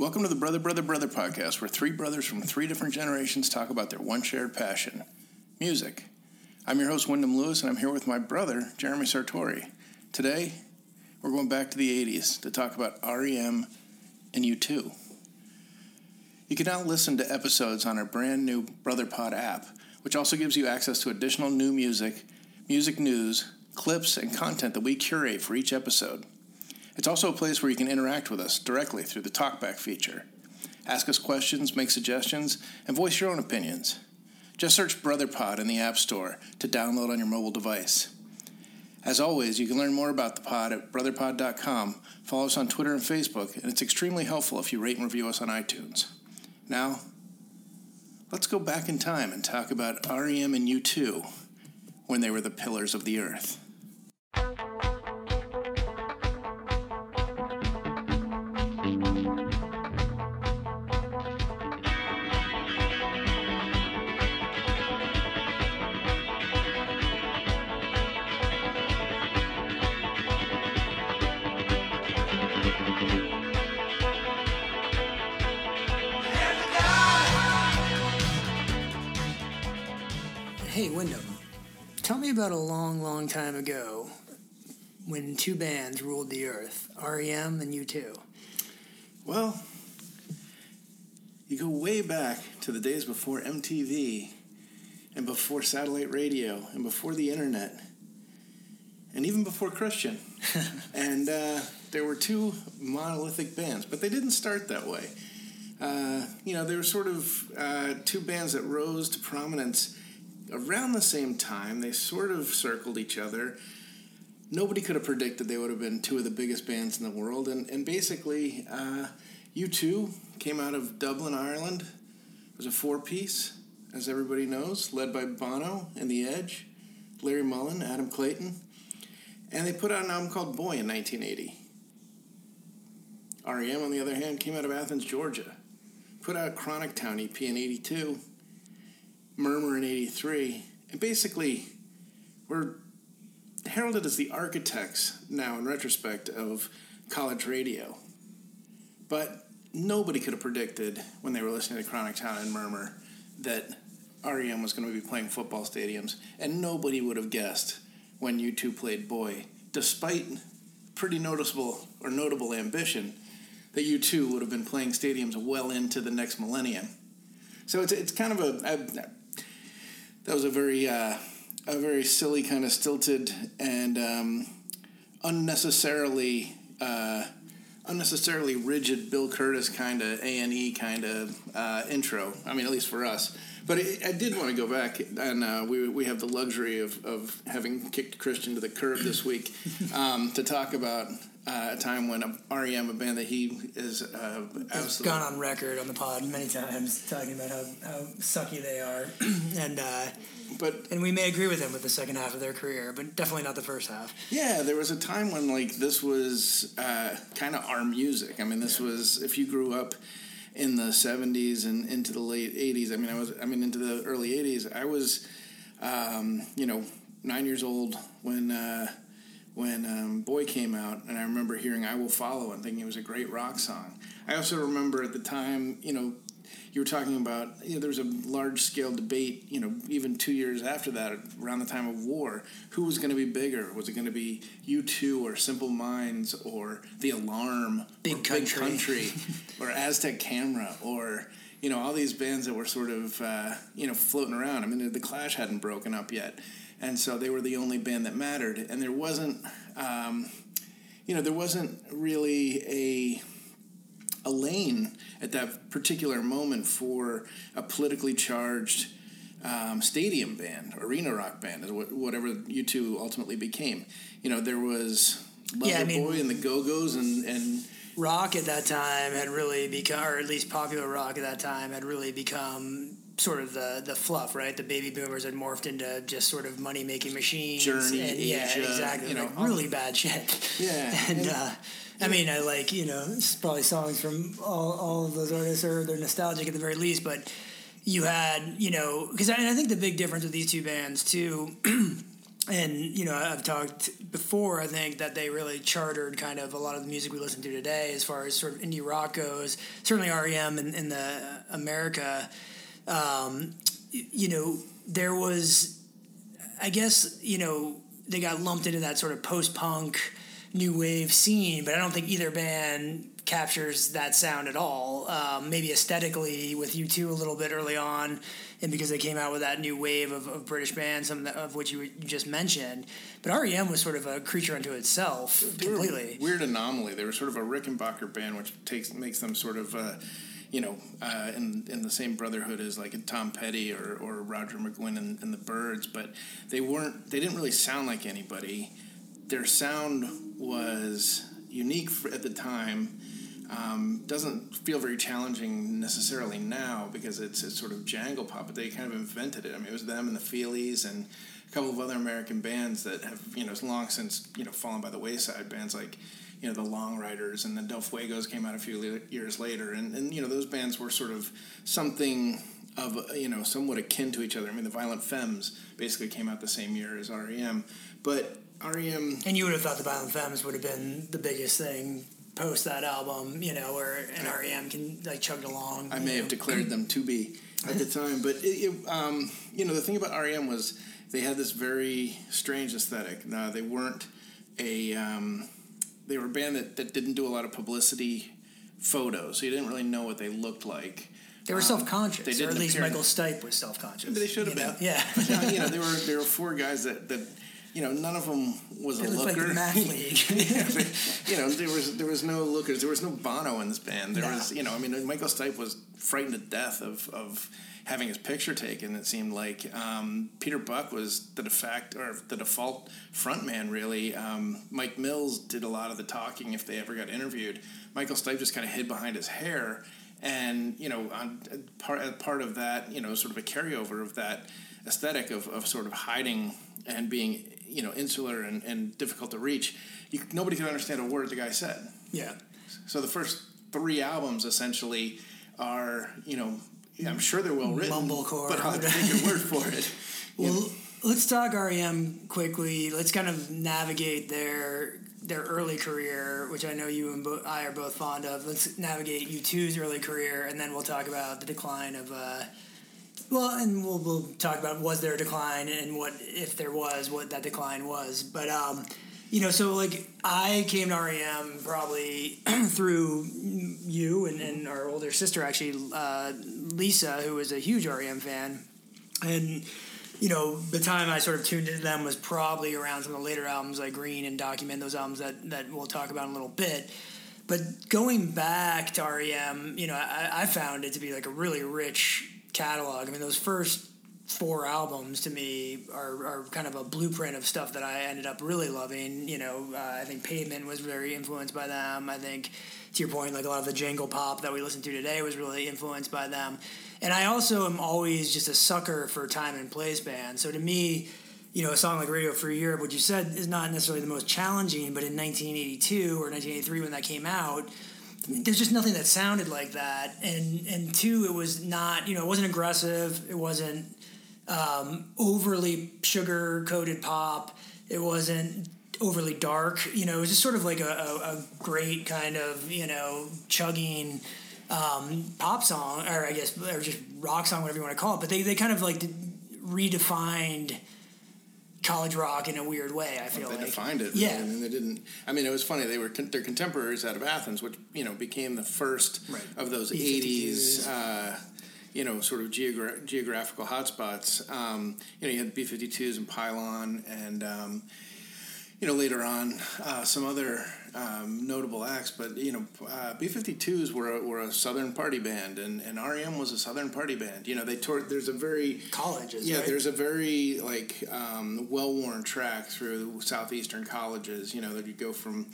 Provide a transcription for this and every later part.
Welcome to the Brother, Brother, Brother podcast, where three brothers from three different generations talk about their one shared passion music. I'm your host, Wyndham Lewis, and I'm here with my brother, Jeremy Sartori. Today, we're going back to the 80s to talk about REM and U2. You can now listen to episodes on our brand new BrotherPod app, which also gives you access to additional new music, music news, clips, and content that we curate for each episode. It's also a place where you can interact with us directly through the TalkBack feature. Ask us questions, make suggestions, and voice your own opinions. Just search BrotherPod in the App Store to download on your mobile device. As always, you can learn more about the pod at brotherpod.com. Follow us on Twitter and Facebook, and it's extremely helpful if you rate and review us on iTunes. Now, let's go back in time and talk about REM and U2 when they were the pillars of the earth. About a long, long time ago when two bands ruled the earth REM and U2. Well, you go way back to the days before MTV and before satellite radio and before the internet and even before Christian. and uh, there were two monolithic bands, but they didn't start that way. Uh, you know, they were sort of uh, two bands that rose to prominence around the same time. They sort of circled each other. Nobody could have predicted they would have been two of the biggest bands in the world. And, and basically, uh, U2 came out of Dublin, Ireland. It was a four piece, as everybody knows, led by Bono and The Edge, Larry Mullen, Adam Clayton. And they put out an album called Boy in 1980. REM, on the other hand, came out of Athens, Georgia. Put out Chronic Town EP in 82 Murmur in 83. And basically, we're heralded as the architects now, in retrospect, of college radio. But nobody could have predicted when they were listening to Chronic Town and Murmur that REM was going to be playing football stadiums. And nobody would have guessed when U2 played Boy, despite pretty noticeable or notable ambition, that U2 would have been playing stadiums well into the next millennium. So it's, it's kind of a, a that was a very uh, a very silly kind of stilted and um, unnecessarily uh, unnecessarily rigid Bill Kurtis kind of A and E kind of uh, intro. I mean, at least for us. But it, I did want to go back, and uh, we, we have the luxury of, of having kicked Christian to the curb this week um, to talk about uh, a time when a REM, a band that he is uh, absolutely gone on record on the pod many times, talking about how, how sucky they are, and uh, but and we may agree with him with the second half of their career, but definitely not the first half. Yeah, there was a time when like this was uh, kind of our music. I mean, this yeah. was if you grew up in the '70s and into the late '80s. I mean, I was I mean into the early '80s. I was, um, you know, nine years old when uh, when um, Boy came out, and I remember hearing "I Will Follow" and thinking it was a great rock song. I also remember at the time, you know, you were talking about you know, there was a large scale debate you know even two years after that around the time of war who was going to be bigger? Was it going to be U2 or Simple Minds or The Alarm Big or Country, Big Country or Aztec Camera or you know all these bands that were sort of uh, you know floating around. I mean the Clash hadn't broken up yet and so they were the only band that mattered and there wasn't um, you know there wasn't really a a lane at that particular moment for a politically charged um, stadium band, arena rock band, whatever U2 ultimately became. You know, there was Lover yeah, I mean, Boy and the Go Go's and, and rock at that time had really become, or at least popular rock at that time had really become sort of the the fluff, right? The baby boomers had morphed into just sort of money making machines. Journey, and, yeah, exactly. You know, like really bad shit. Yeah, and. Uh, I mean, I like you know, it's probably songs from all, all of those artists, or they're nostalgic at the very least. But you had, you know, because I, I think the big difference with these two bands too and you know I've talked before. I think that they really chartered kind of a lot of the music we listen to today, as far as sort of indie rock goes. Certainly REM in, in the America. Um, you know, there was, I guess, you know, they got lumped into that sort of post punk, new wave scene, but I don't think either band captures that sound at all. Um, maybe aesthetically with U2 a little bit early on, and because they came out with that new wave of, of British bands, some of, of which you, you, just mentioned. But REM was sort of a creature unto itself they completely. weird anomaly. They were sort of a Rickenbacker band, which takes makes them sort of. Uh, you know, uh, in in the same brotherhood as like Tom Petty or, or Roger McGuinn and, and the Byrds, but they weren't. They didn't really sound like anybody. Their sound was unique for, at the time um, doesn't feel very challenging necessarily now because it's, it's sort of jangle pop, but they kind of invented it. I mean, it was them and the Feelies and a couple of other American bands that have, you know, long since, you know, fallen by the wayside. Bands like, you know, the Long Ryders and the Del Fuegos came out a few years later. And, and, you know, those bands were sort of something of, you know, somewhat akin to each other. I mean, the Violent Femmes basically came out the same year as REM. But REM. And you would have thought the Violent Femmes would have been the biggest thing post that album, you know, where an REM can like chugged along. I may know. have declared them to be at the time, but it, it, um, you know, the thing about REM was they had this very strange aesthetic. Now they weren't a um, they were a band that, that didn't do a lot of publicity photos, so you didn't really know what they looked like. They were Um, self conscious, they or didn't at least appear- Michael Stipe was self conscious. But they should have you know? been. Yeah. You know, there were there were four guys that, that you know none of them was They a looked like looker. the Math League. Yeah, but, you know, there was there was no lookers. There was no Bono in this band. There No. was, you know, I mean, Michael Stipe was frightened to death of of having his picture taken. It seemed like um, Peter Buck was the de facto or the default frontman. Really, um, Mike Mills did a lot of the talking if they ever got interviewed. Michael Stipe just kind of hid behind his hair. And you know, on, part part of that, you know, sort of a carryover of that aesthetic of, of sort of hiding and being, you know, insular and, and difficult to reach. You, nobody could understand a word the guy said. yeah. So the first three albums essentially are, you know, I'm sure they're well written, Mumblecore. but I'll take your word for it. Well, know, let's talk REM quickly. Let's kind of navigate their their early career, which I know you and bo- I are both fond of. Let's navigate U2's early career, and then we'll talk about the decline of. Uh, well, and we'll we'll talk about was there a decline and what if there was, what that decline was. But um, you know, so like I came to REM probably through you and, and our older sister actually, uh, Lisa, who was a huge REM fan, and you know, the time I sort of tuned into them was probably around some of the later albums like Green and Document, those albums that, that we'll talk about in a little bit. But going back to REM, you know, I, I found it to be like a really rich catalog. I mean, those first four albums to me are, are kind of a blueprint of stuff that I ended up really loving. You know, uh, I think Pavement was very influenced by them. I think, to your point, like a lot of the jangle pop that we listen to today was really influenced by them. And I also am always just a sucker for time and place bands. So to me, you know, a song like Radio Free Europe, which you said is not necessarily the most challenging, but in 1982 or 1983 when that came out, there's just nothing that sounded like that. And and two, it was not, you know, it wasn't aggressive. It wasn't um, overly sugar coated pop. It wasn't overly dark. You know, it was just sort of like a, a, a great kind of you know chugging um, pop song, or I guess, or just rock song, whatever you want to call it. But they they kind of like redefined college rock in a weird way. I feel they like defined it. Yeah. and they didn't. I mean, it was funny. They were con- their contemporaries out of Athens, which you know became the first Right. of those '80s. Uh, you know, sort of geogra- geographical hotspots. Um, you know, you had B-52s and Pylon, and um, you know later on uh, some other um, notable acts. But you know, uh, B-52s were a, were a Southern party band, and, and REM was a Southern party band. You know, they toured. There's a very colleges. yeah, right? there's a very like um, well-worn track through southeastern colleges. You know that you go from,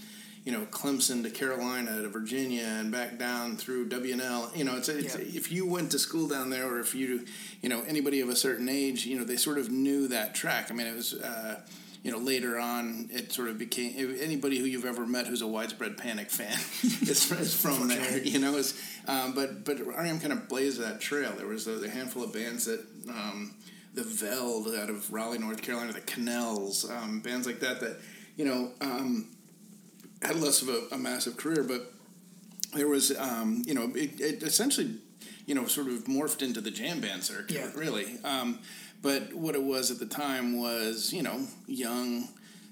you know, Clemson to Carolina to Virginia and back down through WNL. You know, it's, it's Yeah. if you went to school down there, or if you, you know, anybody of a certain age, you know, they sort of knew that track. I mean, it was. Uh, you know, later on, it sort of became anybody who you've ever met who's a widespread Panic fan is, is from there. You know, is um, but but REM kind of blazed that trail. There was a, a handful of bands that um, the Veldt out of Raleigh, North Carolina, the Connells, um, bands like that that you know um, had less of a, a, massive career, but there was um, you know it, it, essentially you know sort of morphed into the jam band circuit, yeah. really. But what it was at the time was you know young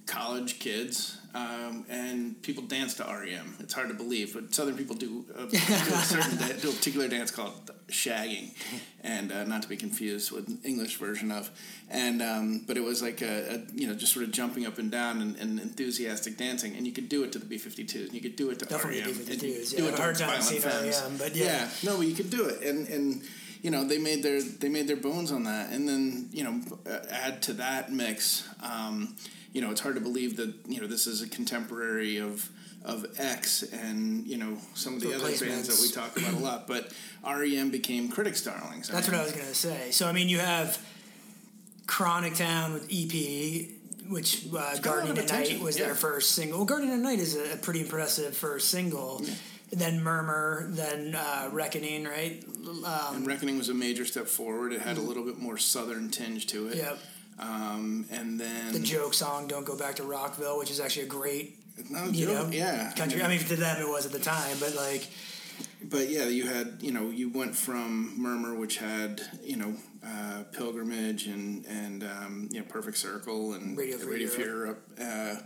college kids um, and people dance to REM. It's hard to believe, but Southern people do a, do a certain do a particular dance called shagging, and uh, not to be confused with English version of. And um, but it was like a, a, you know just sort of jumping up and down and, and, enthusiastic dancing, and you could do it to the B52s, and you could do it to Definitely REM, B52s. Yeah, do it to hard time to REM, but yeah. yeah, no, but you could do it, and and you know they made their they made their bones on that, and then you know add to that mix. Um, you know, it's hard to believe that you know this is a contemporary of of X and you know some of the other bands that we talk about a lot. But REM became critics' darlings. That's mean, what I was going to say. So I mean, you have Chronic Town with EP. Which uh, Gardening at Night was yeah. their first single. Well, Gardening at Night is a, pretty impressive first single. Yeah. Then Murmur, then uh, Reckoning, right? Um, and Reckoning was a major step forward. It had a mm-hmm. little bit more southern tinge to it. Yep. Um, and then the joke song "Don't Go Back to Rockville," which is actually a great, no, you know, yeah, country. I mean, I mean, to them it was at the time, but like, but yeah, you had you know you went from Murmur, which had you know uh, Pilgrimage and and um, you know Perfect Circle and Radio Free Radio Europe. Uh,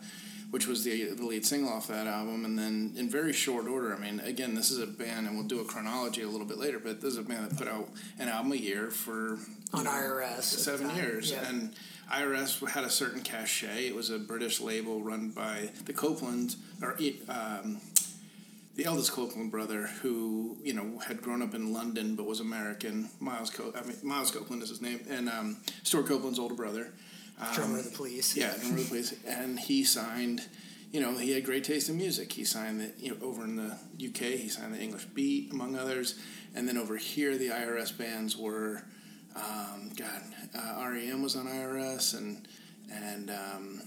which was the, the lead single off that album. And then in very short order, I mean, again, this is a band, and we'll do a chronology a little bit later, but this is a band that put out an album a year for on know, IRS seven years. Yeah. And IRS had a certain cachet. It was a British label run by the Copeland, or um, the eldest Copeland brother, who you know had grown up in London but was American. Miles, Co- I mean, Miles Copeland is his name, and um, Stewart Copeland's older brother. Um, drummer of the Police. Yeah, drummer of the Police, and he signed. You know, he had great taste in music. He signed the you know over in the UK. He signed the English Beat, among others, and then over here the IRS bands were, um, God, uh, REM was on IRS, and and um,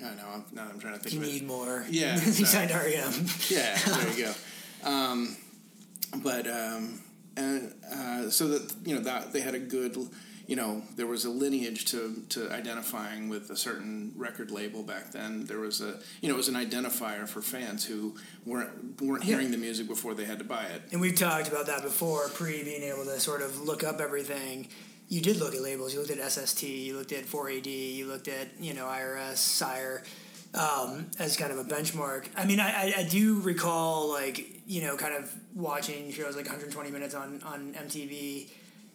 I know now I'm trying to think. You need it. more. Yeah, he signed REM. yeah, there you go. Um, but um, and uh, so that you know that they had a good you know, there was a lineage to, to identifying with a certain record label back then. There was a, you know, it was an identifier for fans who weren't weren't yeah. hearing the music before they had to buy it. And we've talked about that before, pre being able to sort of look up everything. You did look at labels. You looked at SST. You looked at 4AD. You looked at you know IRS, Sire, um, as kind of a benchmark. I mean, I, I, I do recall like you know kind of watching shows like 120 minutes on on MTV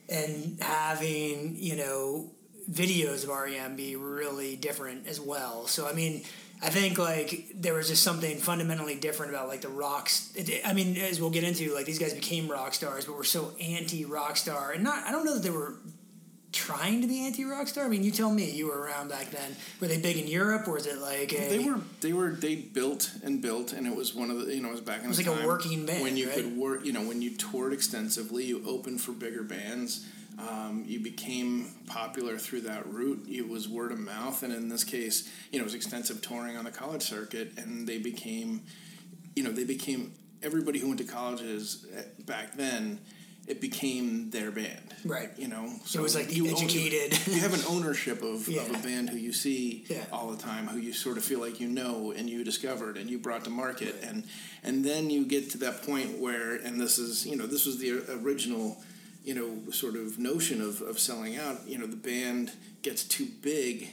and having you know videos of REM be really different as well. So I mean, I think like there was just something fundamentally different about like the rocks. I mean, as we'll get into, like these guys became rock stars, but were so anti rock star, and not. I don't know that they were trying to be anti rock star. I mean, you tell me. You were around back then. Were they big in Europe, or was it like a, they were? They were. They built and built, and it was one of the. You know, it was back in. It was like a working band when you right? could work. You know, when you toured extensively, you opened for bigger bands um, you became popular through that route. It was word of mouth, and in this case, you know, it was extensive touring on the college circuit, and they became, you know, they became everybody who went to colleges eh, back then. It became their band, right? You know, so it was like you educated. Own, you have an ownership of, yeah. of a band who you see yeah. all the time, who you sort of feel like you know and you discovered and you brought to market, right. and and then you get to that point where, and this is you know this was the original you know, sort of notion of, of selling out, you know, the band gets too big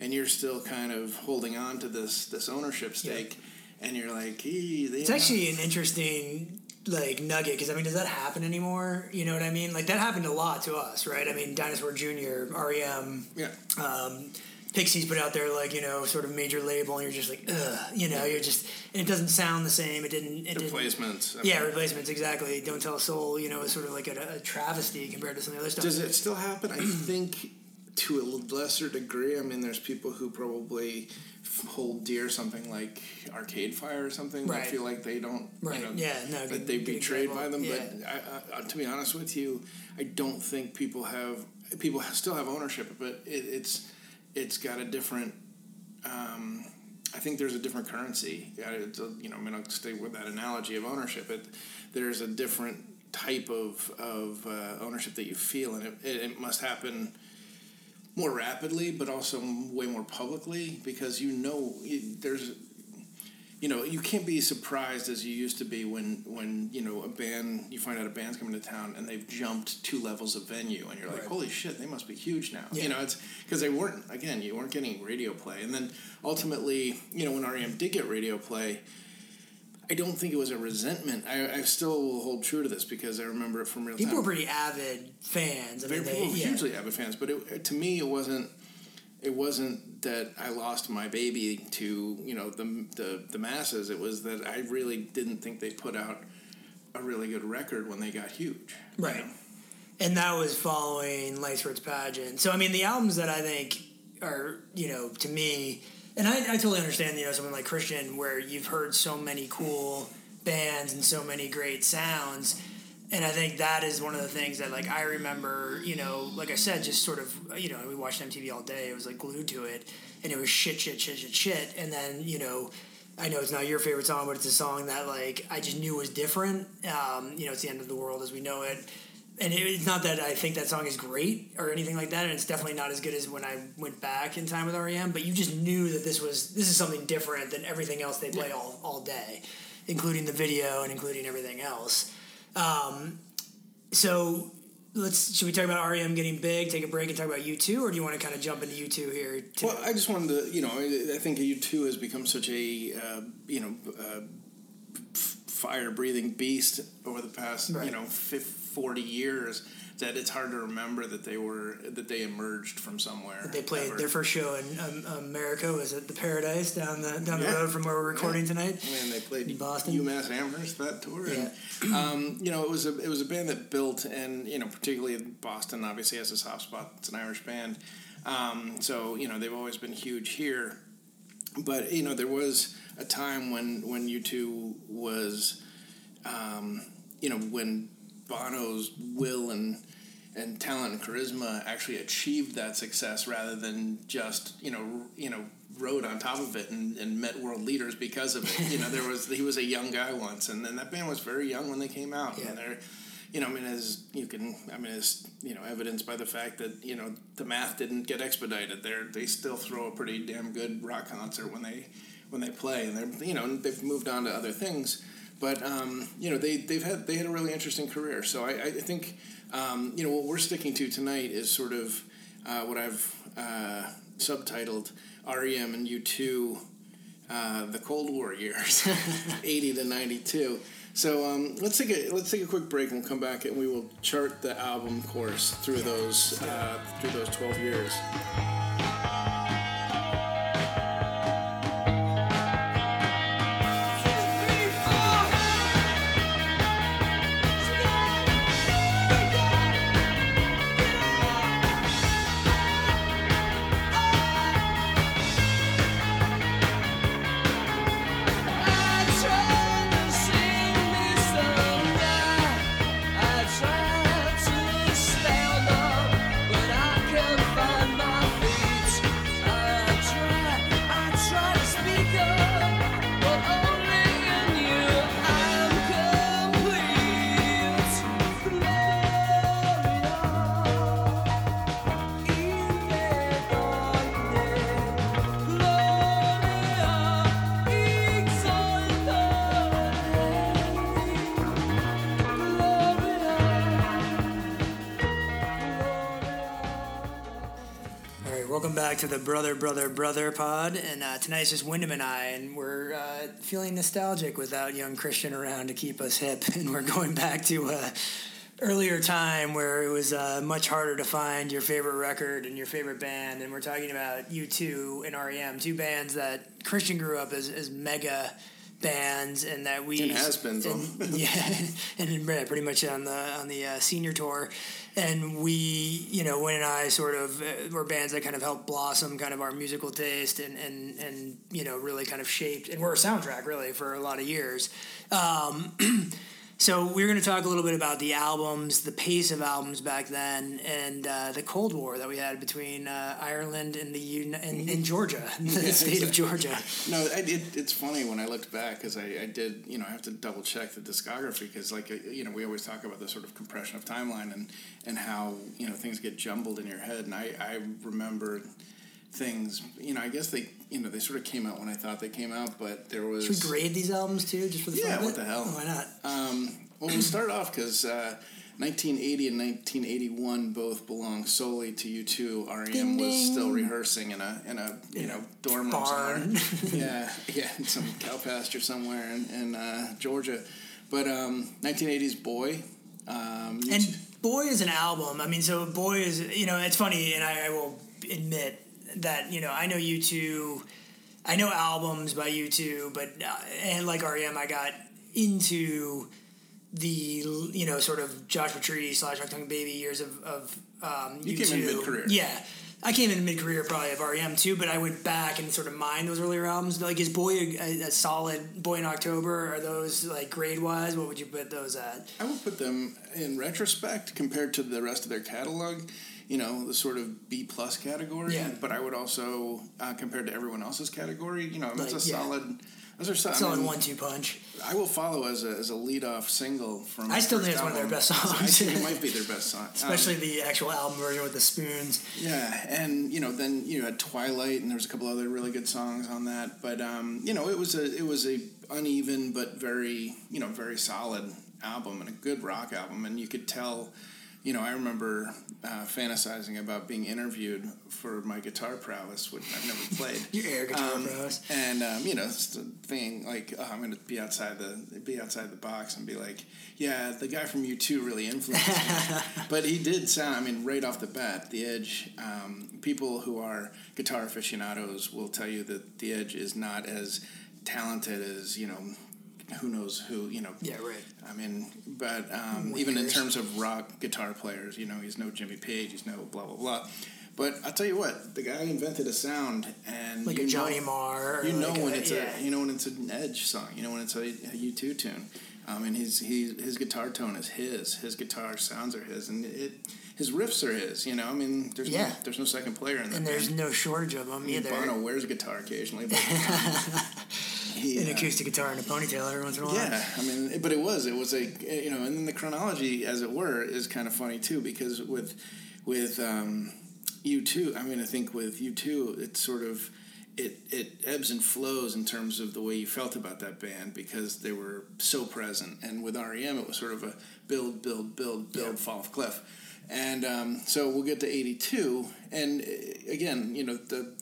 and you're still kind of holding on to this this ownership stake yeah. and you're like, hey, It's actually an interesting like nugget because I mean, does that happen anymore? You know what I mean? Like that happened a lot to us, right? I mean, Dinosaur Jr., REM, yeah. Um, Pixies put out their like you know sort of major label, and you're just like, ugh, you know, you're just it doesn't sound the same. It didn't. It replacements. Didn't, yeah, replacements exactly. Don't tell a soul. You know, is sort of like a, a, travesty compared to some of the other stuff. Does it still happen? I think to a lesser degree. I mean, there's people who probably hold dear something like Arcade Fire or something. Right. I feel like they don't. Right. You know, yeah. No. That they betrayed by them. Yeah. But I, I, to be honest with you, I don't think people have people still have ownership, but it, it's it's got a different. Um, I think there's a different currency. Yeah. you know, I'm going to stay with that analogy of ownership. It, there's a different type of of uh, ownership that you feel, and it, it, it, must happen more rapidly, but also way more publicly because you know there's you know you can't be surprised as you used to be when when you know a band you find out a band's coming to town and they've jumped two levels of venue and you're like Right. holy shit they must be huge now Yeah. you know it's because they weren't again you weren't getting radio play and then ultimately you know when REM did get radio play I don't think it was a resentment I, I still will hold true to this because I remember it from real People time were pretty avid fans. I mean, were they, people were yeah. hugely avid fans, but it, to me, it wasn't. It wasn't that I lost my baby to you know the, the the masses. It was that I really didn't think they put out a really good record when they got huge. you Right. know? and that was following Lifes Rich Pageant. So I mean, the albums that I think are you know to me, and I, I totally understand you know someone like Christian where you've heard so many cool bands and so many great sounds. And I think that is one of the things that, like, I remember, you know, like I said, just sort of, you know, we watched MTV all day. It was like glued to it, and it was shit, shit, shit, shit, shit. And then, you know, I know it's not your favorite song, but it's a song that like I just knew was different. Um, you know, it's the end of the world as we know it, and it's not that I think that song is great or anything like that, and it's definitely not as good as when I went back in time with REM. But you just knew that this was this is something different than everything else they play all all day, including the video and including everything else. Um, so let's should we talk about REM getting big? Take a break and talk about U two, or do you want to kind of jump into U two here? Well, I just wanted to, you know, I think U two has become such a, uh, you know, uh, fire breathing beast over the past, Right. you know, fif- forty years that it's hard to remember that they were that they emerged from somewhere. They played ever. their first show in um, America. Was at the Paradise down the down the road from where we're recording tonight? Man, they played In Boston? UMass Amherst that tour. And, um, you know, it was a it was a band that built, and you know, particularly Boston obviously has a soft spot. It's an Irish band, um, so you know they've always been huge here. But you know, there was a time when when U two was, um, you know, when Bono's will and and talent and charisma actually achieved that success rather than just you know you know rode on top of it and, and met world leaders because of it. You know, there was he was a young guy once, and then that band was very young when they came out, Yeah. and they're. You know, I mean, as you can, I mean, as you know, evidenced by the fact that you know the math didn't get expedited. They they still throw a pretty damn good rock concert when they when they play, and they're you know they've moved on to other things. But um, you know they they've had they had a really interesting career. So I, I think um, you know what we're sticking to tonight is sort of uh, what I've uh, subtitled REM and U two, uh, the Cold War years, eighty to ninety two. So um, let's take a let's take a quick break and we'll come back and we will chart the album course through those uh, through those twelve years. Welcome back to the Brother, Brother, Brother pod. And uh, tonight's just Wyndham and I, and we're uh, feeling nostalgic without young Christian around to keep us hip. And we're going back to uh, earlier time where it was uh, much harder to find your favorite record and your favorite band. And we're talking about U2 and REM, two bands that Christian grew up as, as mega bands and that we And has-beens on. and- yeah and yeah, pretty much on the on the uh, senior tour and we you know Wayne and I sort of uh, were bands that kind of helped blossom kind of our musical taste and and and you know really kind of shaped and were a soundtrack really for a lot of years. Um, So we're going to talk a little bit about the albums, the pace of albums back then, and uh, the Cold War that we had between uh, Ireland and the Uni- and, and Georgia, the Yeah, state of. Georgia. No, I, it, it's funny when I looked back because I, I did, you know, I have to double check the discography because, like, uh, you know, we always talk about the sort of compression of timeline and and how you know things get jumbled in your head, and I I remember things, you know, I guess they, you know, they sort of came out when I thought they came out, but there was Should we grade these albums too, just for the Yeah, fun of what it? the hell? Why not? Um, well, we'll start off because uh, 1980 and 1981 both belong solely to U2. REM Ding, was ding. still rehearsing in a in a you know dorm room Barn. somewhere. yeah, yeah, in some cow pasture somewhere in, in uh, Georgia. But um, 1980s Boy. Um, And U2 Boy is an album. I mean, so Boy is, you know, it's funny, and I, I will admit that, you know, I know you two, I know albums by you two, but, uh, and like REM, I got into the, you know, sort of Joshua Tree slash Achtung Baby years of, of um, You U2. came in mid-career. Yeah. I came in mid career probably of REM too, but I went back and sort of mined those earlier albums. Like, is Boy a, a solid Boy in October? Are those like grade wise? What would you put those at? I would put them in retrospect compared to the rest of their catalog. You know, the sort of B plus category. Yeah. But I would also, uh, compared to everyone else's category, you know, it's Like, a yeah. solid. Those are solid. Solid one two punch. I will follow as a as a lead off single from. I still think it's one of their best I songs. think it might be their best song, Um, especially the actual album version with the spoons. yeah, and you know, then you had Twilight, and there was a couple other really good songs on that. But um, you know, it was a it was a uneven but very you know very solid album and a good rock album, and you could tell. You know, I remember uh, fantasizing about being interviewed for my guitar prowess, which I've never played. Your air guitar Um, prowess. And um, you know, it's the thing like oh, I'm going to be outside the be outside the box and be like, yeah, the guy from U two really influenced me. but he did sound. I mean, right off the bat, the Edge. Um, people who are guitar aficionados will tell you that the Edge is not as talented as you know. Who knows who you know? Yeah, right. I mean, but um, even in terms of rock guitar players, you know, he's no Jimmy Page, he's no blah blah blah. But I'll tell you what, the guy invented a sound, and Like a Johnny know, Marr. You know like when a, it's yeah. a you know when it's an Edge song. You know when it's a, a U two tune. Um, and his he his guitar tone is his. His guitar sounds are his, and it his riffs are his. You know, I mean, there's Yeah. no, there's no second player in that. and there's band. no shortage of them I mean, either. Bono wears a guitar occasionally, but he, An acoustic guitar and a ponytail every once in a while. yeah, I mean, but it was it was a you know, and then the chronology, as it were, is kind of funny too because with with um, U two, I mean, I think with U two, it's sort of it it ebbs and flows in terms of the way you felt about that band because they were so present, and with REM, it was sort of a build, build, build, build, Yeah. fall off cliff, and um, so we'll get to eighty two, and uh, again, you know the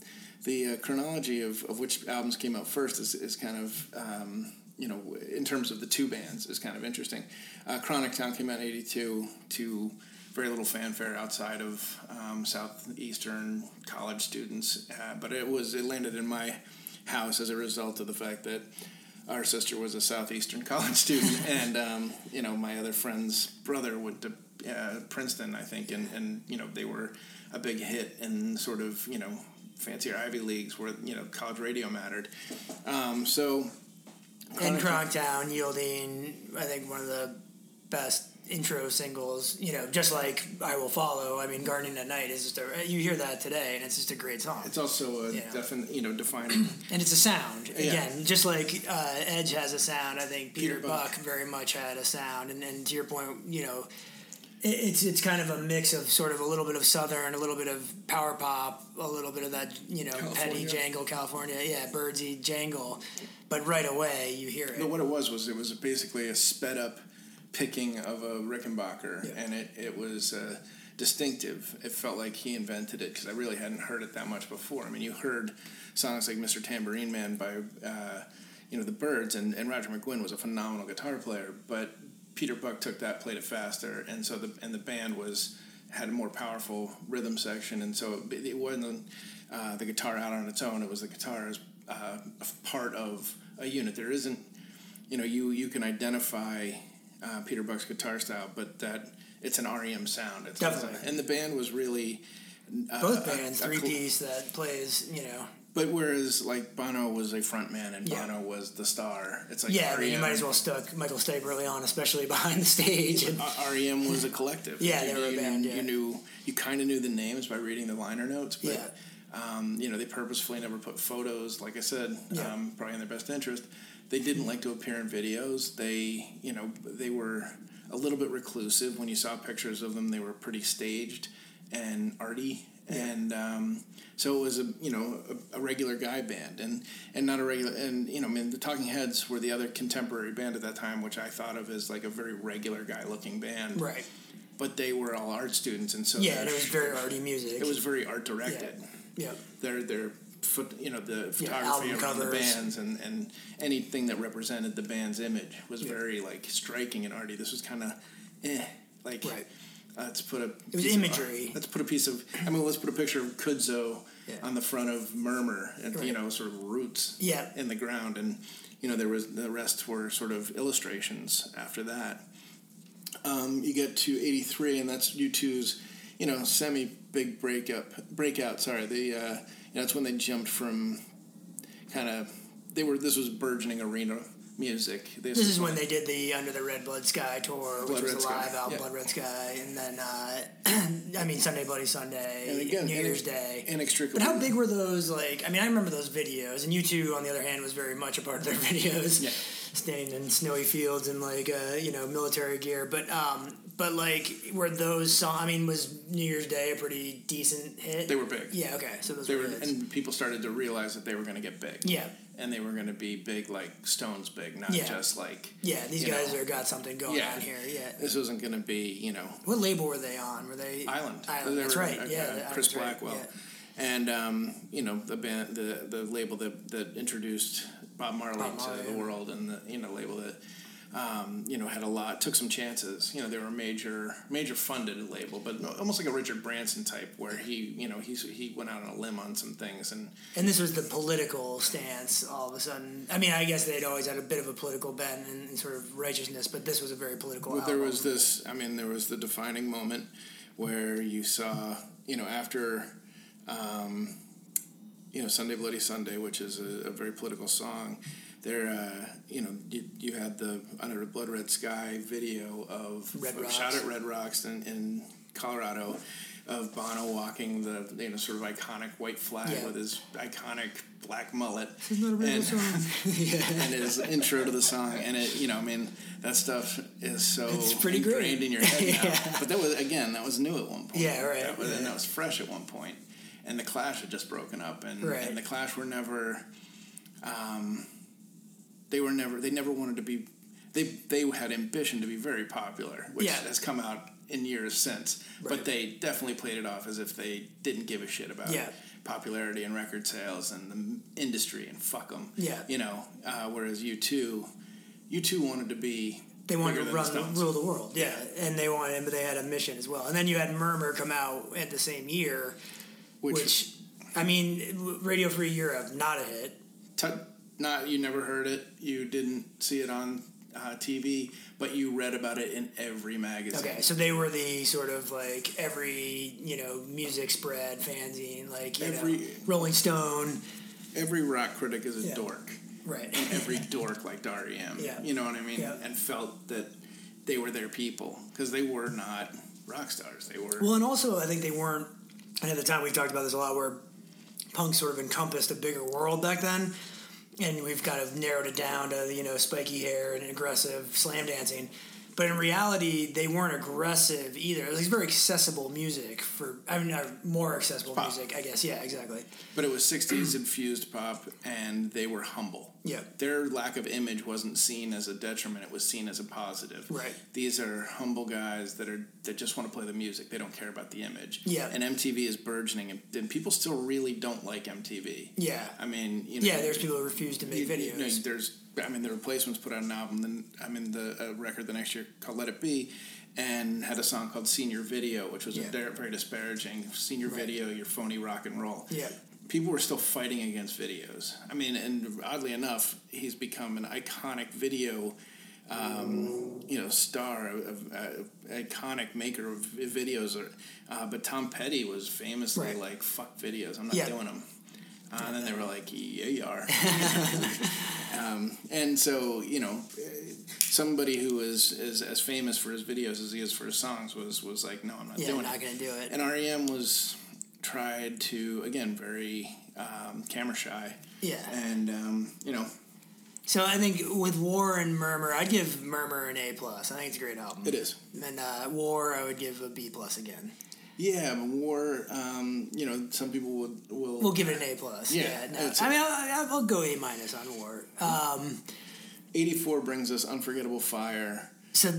the uh, chronology of, of which albums came out first is, is kind of um, you know in terms of the two bands is kind of interesting. Uh, Chronic Town came out in '82 to very little fanfare outside of um, southeastern college students, uh, but it was it landed in my house as a result of the fact that our sister was a southeastern college student, and um, you know my other friend's brother went to uh, Princeton, I think, and and you know they were a big hit in sort of you know fancier Ivy leagues where you know college radio mattered. Um, so And Chronic- yielding, I think, one of the best intro singles. You know, just like I Will Follow. I mean, Gardening at Night is just a. You hear that today, and it's just a great song. it's also a Yeah. definite you know defining. and it's a sound Yeah. again, just like uh, Edge has a sound. I think Peter, Peter Buck. Buck. very much had a sound, and, and to your point, you know, it's it's kind of a mix of sort of a little bit of southern, a little bit of power pop, a little bit of that you know petty jangle, California, yeah, birdsy jangle, but right away you hear it. But what it was was it was basically a sped up picking of a Rickenbacker, Yeah. and it it was uh, distinctive. It felt like he invented it because I really hadn't heard it that much before. I mean, you heard songs like "Mr. Tambourine Man" by uh, you know the Byrds, and, and Roger McGuinn was a phenomenal guitar player, but Peter Buck took that, played it faster, and so the and the band was had a more powerful rhythm section, and so it, it wasn't uh, the guitar out on its own. It was the guitar as uh, part of a unit. There isn't you know, you you can identify uh, Peter Buck's guitar style, but that it's an REM sound. It's, Definitely. and the band was really Both a- bands, three piece that plays, you know, But whereas like Bono was a front man and Yeah. Bono was the star, it's like Yeah, REM, you might as well stuck Michael Stipe early on, especially behind the stage. And, REM was a collective. Yeah, You- they were a band, You yeah. knew you kind of knew the names by reading the liner notes, but Yeah. um, you know they purposefully never put photos. Like I said, Yeah. um, probably in their best interest. They didn't like to appear in videos. They you know they were a little bit reclusive. When you saw pictures of them, they were pretty staged and arty, and um, so it was a you know a, a regular guy band, and and not a regular and you know I mean the Talking Heads were the other contemporary band at that time, which I thought of as like a very regular guy looking band right. but they were all art students, and so Yeah, and it was very arty music. it was very art directed. Yeah. Their their foot, you know, the photography album around the bands and and anything that represented the band's image was very like striking and arty. This was kind of, eh, like. Right. Let's put a. it was piece of- imagery. let's put a piece of. I mean, let's put a picture of Kudzu Yeah. on the front of Murmur, and you know, sort of roots Yeah. in the ground, and you know, there was the rest were sort of illustrations after that um, you get to 83 and that's u2's you know semi big breakup breakout sorry they uh, you know that's when they jumped from kind of they were this was burgeoning arena music This is when they did the Under the Red Blood Sky tour, which Blood was Red a live album, yeah. Blood Red Sky, and then uh, I mean Sunday Bloody Sunday, and again New Year's Day. inextricably But how big were those? Like, I mean, I remember those videos, and you two, on the other hand, was very much a part of their videos, Yeah. staying in snowy fields and like uh, you know military gear. But um, but like, were those song? I mean, was New Year's Day a pretty decent hit? they were big Yeah. Okay. So those they were, were and people started to realize that they were going to get big yeah. And they were going to be big like stones big not Yeah. just like Yeah, these guys know, are got something going Yeah. on here. Yeah. this wasn't going to be you know What label were they on? Were they Island. Island. They That's were, right. uh, yeah, uh, Chris Island's right, Blackwell, yeah. and um, you know the band, the the label that that introduced Bob Marley, Bob Marley, to the world, and the you know label that um, you know had a lot, took some chances. You know they were a major major funded label, but almost like a Richard Branson type, where he you know he's he went out on a limb on some things, and And this was the political stance. All of a sudden, I mean, I guess they'd always had a bit of a political bent and, and sort of righteousness, but this was a very political. But there was this. I mean, there was the defining moment where you saw, you know, after, um, you know, Sunday Bloody Sunday, which is a, a very political song. There, uh, you know, you, you had the Under the Blood Red Sky video of, Red of Rocks. Shot at Red Rocks in, in Colorado. Of Bono walking the you know sort of iconic white flag Yeah. with his iconic black mullet, It's not a regular and- song. yeah. and his intro to the song, and it, you know, I mean, that stuff is so It's pretty great. in your head now. Yeah. But that was again, that was new at one point. Yeah, right. That was, and that was fresh at one point, and the Clash had just broken up, and Right. and the Clash were never, um, they were never, they never wanted to be, they they had ambition to be very popular, which Yeah. has come out in years since. Right. But they definitely played it off as if they didn't give a shit about Yeah. popularity and record sales and the industry and fuck them. Yeah. You know, uh, whereas you two, you two wanted to be. They wanted to run the, rule the world, yeah. and they wanted, but they had a mission as well. And then you had Murmur come out at the same year, which, which, I mean, Radio Free Europe, not a hit. t- not you never heard it, you didn't see it on uh, TV, but you read about it in every magazine. Okay, so they were the sort of like every you know music spread fanzine, like you Every- know, Rolling Stone, Every rock critic is a Yeah. dork, right? and every dork liked REM. Yeah. You know what I mean? Yeah. And felt that they were their people because they were not rock stars. They were. Well, and also I think they weren't. And at the time we've talked about this a lot, where punk sort of encompassed a bigger world back then, and we've kind of narrowed it down to you know spiky hair and aggressive slam dancing. But in reality, they weren't aggressive either. It was very accessible music for, I mean, more accessible Pop. music, I guess. Yeah, exactly. But it was 60s infused pop, and they were humble. Yeah. Their lack of image wasn't seen as a detriment; it was seen as a positive. Right. These are humble guys that are that just want to play the music. They don't care about the image. Yeah. And MTV is burgeoning, and, and people still really don't like MTV. Yeah. I mean, you know, Yeah, there's people who refuse to make you- videos. you know, there's, I mean, the replacements put out an album. Then I mean, the uh, record the next year called "Let It Be," and had a song called "Seen Your Video," which was Yeah. a very, very disparaging. Seen your video, your phony rock and roll yeah. people were still fighting against videos. I mean, and oddly enough, he's become an iconic video, um, you know, star, of, uh, iconic maker of videos. Or, uh, but Tom Petty was famously Right. like, "Fuck videos, I'm not Yeah. doing them." Uh, and then they were like, "Yeah, you are." um, and so, you know, somebody who was is as famous for his videos as he is for his songs was was like, "No, I'm not yeah, doing not it." gonna do it. And REM was tried to again very um, camera shy, yeah. and um, you know, So I think with War and Murmur, I'd give Murmur an A plus. I think it's a great album. it is. And uh, War, I would give a B plus again. Yeah, but War. Um, you know, some people would will. We'll give it an A plus. Yeah, Yeah, no, I mean, I'll, I'll go A minus on War. Um, Eighty four brings us Unforgettable Fire. so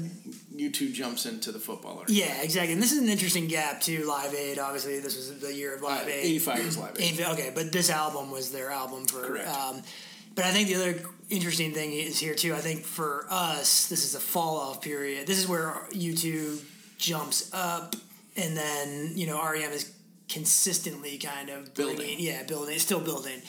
U two jumps into the footballer. yeah, exactly. And this is an interesting gap too. Live Aid, obviously, this was the year of Uh, Live Aid. Eighty five is live. Aid. 80 okay, but this album was their album for. Correct. Um, but I think the other interesting thing is here too. I think for us, this is a fall off period. This is where U two jumps up, and then you know REM is consistently kind of Building. bringing- yeah, building, still building.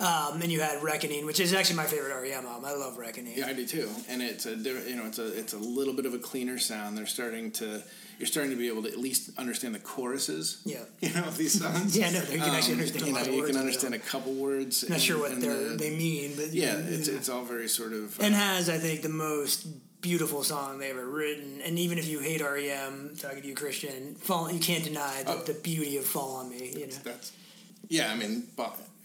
Um, and you had Reckoning, which is actually my favorite REM album. I love Reckoning. Yeah, I do too. And it's a different, you know, it's a it's a little bit of a cleaner sound. They're starting to you're starting to be able to at least understand the choruses. Yeah. You know, of these songs. Yeah, no, you can actually understand You know, you can understand a couple words. Not in- sure what the- they mean, but Yeah, it's it's all very sort of. and has I think the most beautiful song they ever written. And even if you hate REM, talking to you Christian, fall you can't deny the, Oh. the beauty of "Fall on Me." You know, That's yeah. I mean,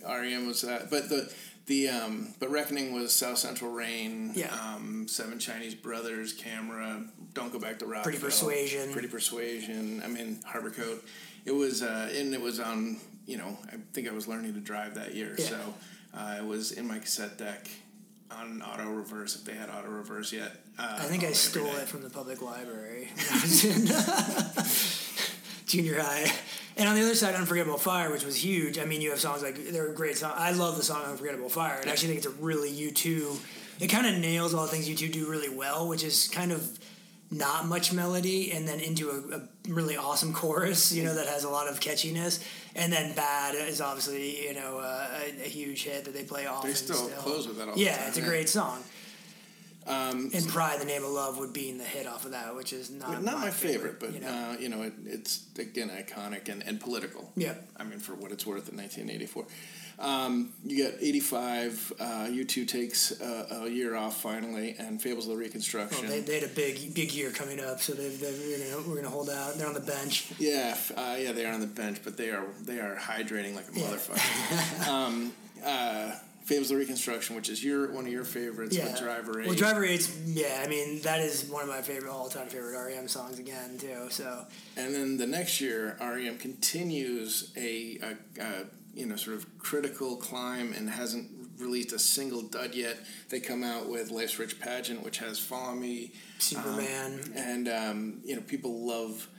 REM was that, but the the um, but Reckoning was South Central Rain. Yeah. Um, Seven Chinese Brothers, Camera, Don't Go Back to Rockville. Pretty Persuasion. Pretty Persuasion. I mean, Harbor Coat. It was uh, and it was on. You know, I think I was learning to drive that year, Yeah. so uh, it was in my cassette deck on auto reverse if they had auto reverse yet. Uh, I think I stole it from the public library when I was in junior high. And on the other side, Unforgettable Fire, which was huge. I mean, you have songs like they're a great song. I love the song Unforgettable Fire. And I actually think it's a really U two. It kind of nails all the things U two do really well, which is kind of not much melody and then into a, a really awesome chorus, you know, that has a lot of catchiness. And then Bad is obviously, you know, uh, a, a huge hit that they play often. They still close with that all the Yeah, it's a yeah. great song. Um, And Pride, the Name of Love would be in the hit off of that, which is not not my favorite, but you know. uh, you know it, it's again iconic and, and political. Yeah. I mean, for what it's worth, in 1984, um, you got 85. Uh, U2 takes uh, a year off finally, and Fables of the Reconstruction. Well, they, they had a big big year coming up, so they, they, we're gonna we're gonna hold out. They're on the bench. yeah, uh, yeah, they are on the bench, but they are they are hydrating like a Yeah. motherfucker. um, uh, Fables of Reconstruction, which is your one of your favorites, Yeah, with Driver Eight. Well, Driver Eight's yeah. I mean, that is one of my favorite all time favorite REM songs again too. So And then the next year, REM continues a, a, a you know sort of critical climb and hasn't released a single dud yet. They come out with Life's Rich Pageant, which has Follow Me, Superman. um, and um, you know people love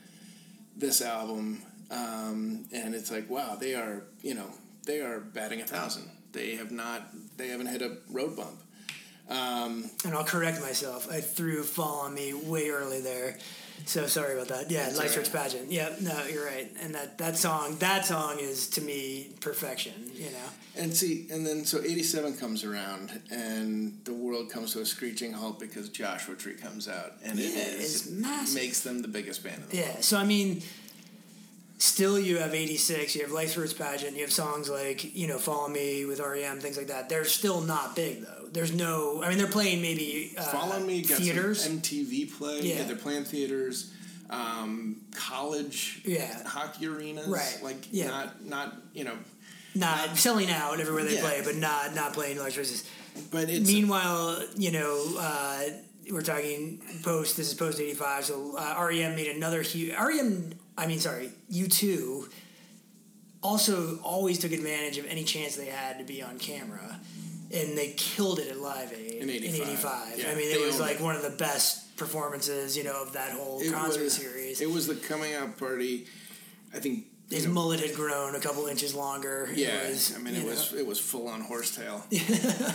this album, um, and it's like wow, they are you know they are batting a thousand. They have not they haven't hit a road bump. Um, and I'll correct myself. I threw "Fall on Me" way early there. So sorry about that. Yeah, Life's all right. Pageant. Yeah, no, you're right. And that, that song, that song is to me perfection. You know. And see, and then so '87 comes around, and the world comes to a screeching halt because Joshua Tree comes out, and Yeah, it it's makes them the biggest band in the world Yeah. So I mean, still you have '86, you have Life's Roots Pageant, you have songs like you know Follow Me with REM, things like that. They're still not big though. There's no. I mean, they're playing maybe uh. Follow Me theaters. MTV play. Yeah. Yeah. they're playing theaters, um, college, Yeah. hockey arenas. Right. Like Yeah. not not you know, not selling out everywhere they Yeah. play, but not not playing Roots. but it's Meanwhile, you know, uh, we're talking post. This is post eighty five. So uh, REM made another huge. REM. I mean, sorry, you two. Also, always took advantage of any chance they had to be on camera, and they killed it at Live Aid In 85. 85. Yeah, I mean, it was like it. one of the best performances, you know, of that whole it concert was, series. It was the coming out party. I think. His know, mullet had grown a couple inches longer. Yeah, was, I mean, it know, was it was full on horsetail,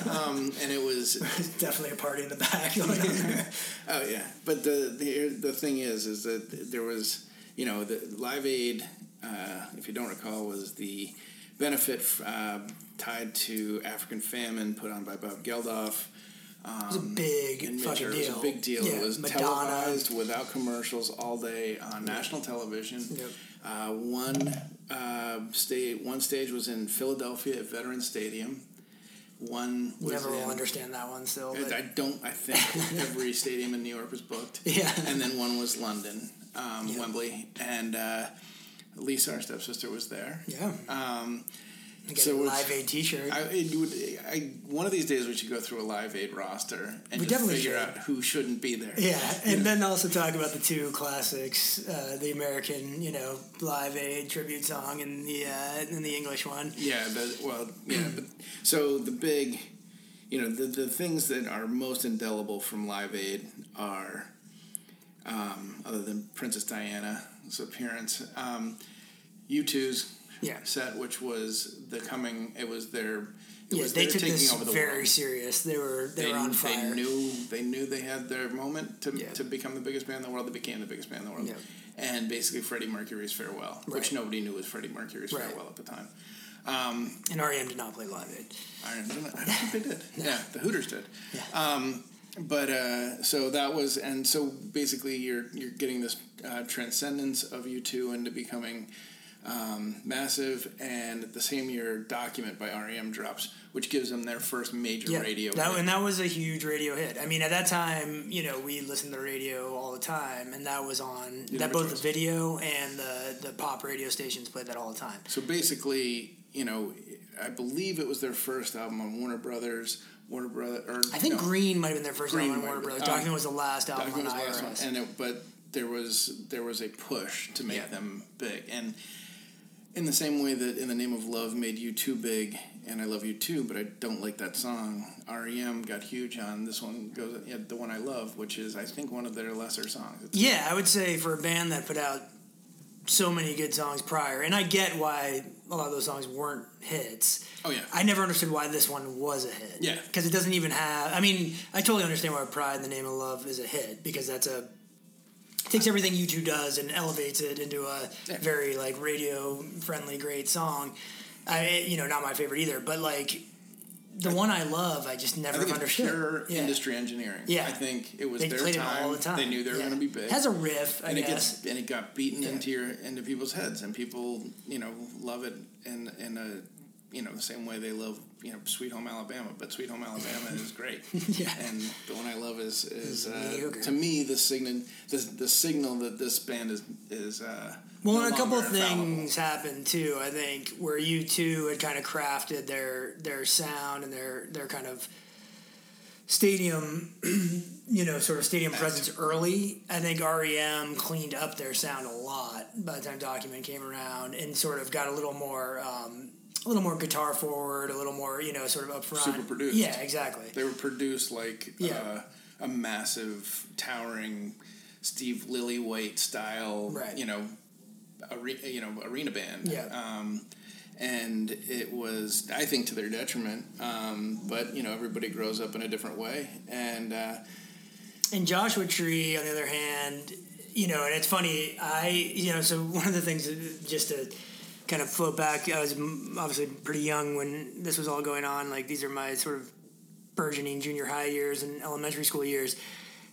um, and it was definitely a party in the back going on there. Oh yeah, but the the the thing is, is that there was you know the Live Aid, uh, if you don't recall, was the benefit uh, tied to African famine put on by Bob Geldof. it was a big in fucking deal. It was a big deal. Yeah, it was Madonna. televised without commercials all day on national television. Yep. Uh, one uh, stage, one stage was in Philadelphia at Veterans Stadium. One was Never will in, understand that one still. I don't. I think every stadium in New York was booked. Yeah. And then one was London, um, Wembley, and uh, Lisa, our stepsister, was there. yeah, Um, so a Live Aid T-shirt. I, it would, I, one of these days we should go through a Live Aid roster and We definitely figure should. out who shouldn't be there. yeah, and then also talk about the two classics: uh, the American, you know, Live Aid tribute song, and the uh, and the English one. Yeah, the, well, yeah. But, so the big, you know, the, the things that are most indelible from Live Aid are, um, other than Princess Diana's appearance, um, U2's Yeah. set, which was the coming, it was their, it Yeah, was they took taking this over the very world. serious. They were they, They, were on they fire. knew they knew they had their moment to, Yeah. to become the biggest band in the world. They became the biggest band in the world, Yeah. and basically Freddie Mercury's farewell, which nobody knew was Freddie Mercury's Right. farewell at the time. Um, and REM did not play Live Aid. I don't, I don't think they did. Yeah, the Hooters did. Yeah. Um, but uh, so that was, and so basically, you're you're getting this uh, transcendence of you two into becoming um, massive, and the same year, "Document" by REM drops, which gives them their first major Yeah, radio. that, hit. and that was a huge radio hit. I mean, at that time, you know, we listened to the radio all the time, and that was on that never both the video and the the pop radio stations played that all the time. So basically, you know, I believe it was their first album on Warner Brothers. Warner Brother, or I think no, Green might have been their first Green album on Warner. Brothers. Um, was the last album Document on was the last one, and it, but there was there was a push to make Yeah. them big, and in the same way that "In the Name of Love" made you too big, and I love you too, but I don't like that song. REM got huge on this one. Goes yeah, the one I love, which is I think one of their lesser songs. It's, Yeah, I would say for a band that put out so many good songs prior, and I get why a lot of those songs weren't hits. oh yeah, I never understood why this one was a hit. Yeah. because it doesn't even have. I mean, I totally understand why "Pride in the Name of Love" is a hit because that's a takes everything U two does and elevates it into a Yeah. very like radio friendly, great song. I you know not my favorite either, but like the one I love, I just I never think it's understood. pure Yeah. industry engineering. Yeah. I think it was They their played time. it all the time. They knew they were Yeah. going to be big. Has a riff, I and it guess. gets and it got beaten Yeah. into your into people's heads, and people you know love it in in a you know the same way they love you know Sweet Home Alabama, but Sweet Home Alabama is great. Yeah. And the one I love is is uh, to me the signal the, the signal that this band is is uh, Well, no and a couple things happened too. I think where you two had kind of crafted their their sound and their their kind of stadium, you know, sort of stadium presence early. I think REM cleaned up their sound a lot by the time Document came around and sort of got a little more. Um, a little more guitar forward, a little more, you know, sort of up front. Super produced. Yeah, exactly. They were produced like Yeah. uh, a massive, towering Steve Lillywhite style, Right. you know, are, you know, arena band. Yeah. Um, and it was, I think, to their detriment. Um, but you know, everybody grows up in a different way, and uh, And Joshua Tree, on the other hand, you know, and it's funny. I, you know, so one of the things, just to kind of float back, I was obviously pretty young when this was all going on. Like these are my sort of burgeoning junior high years and elementary school years.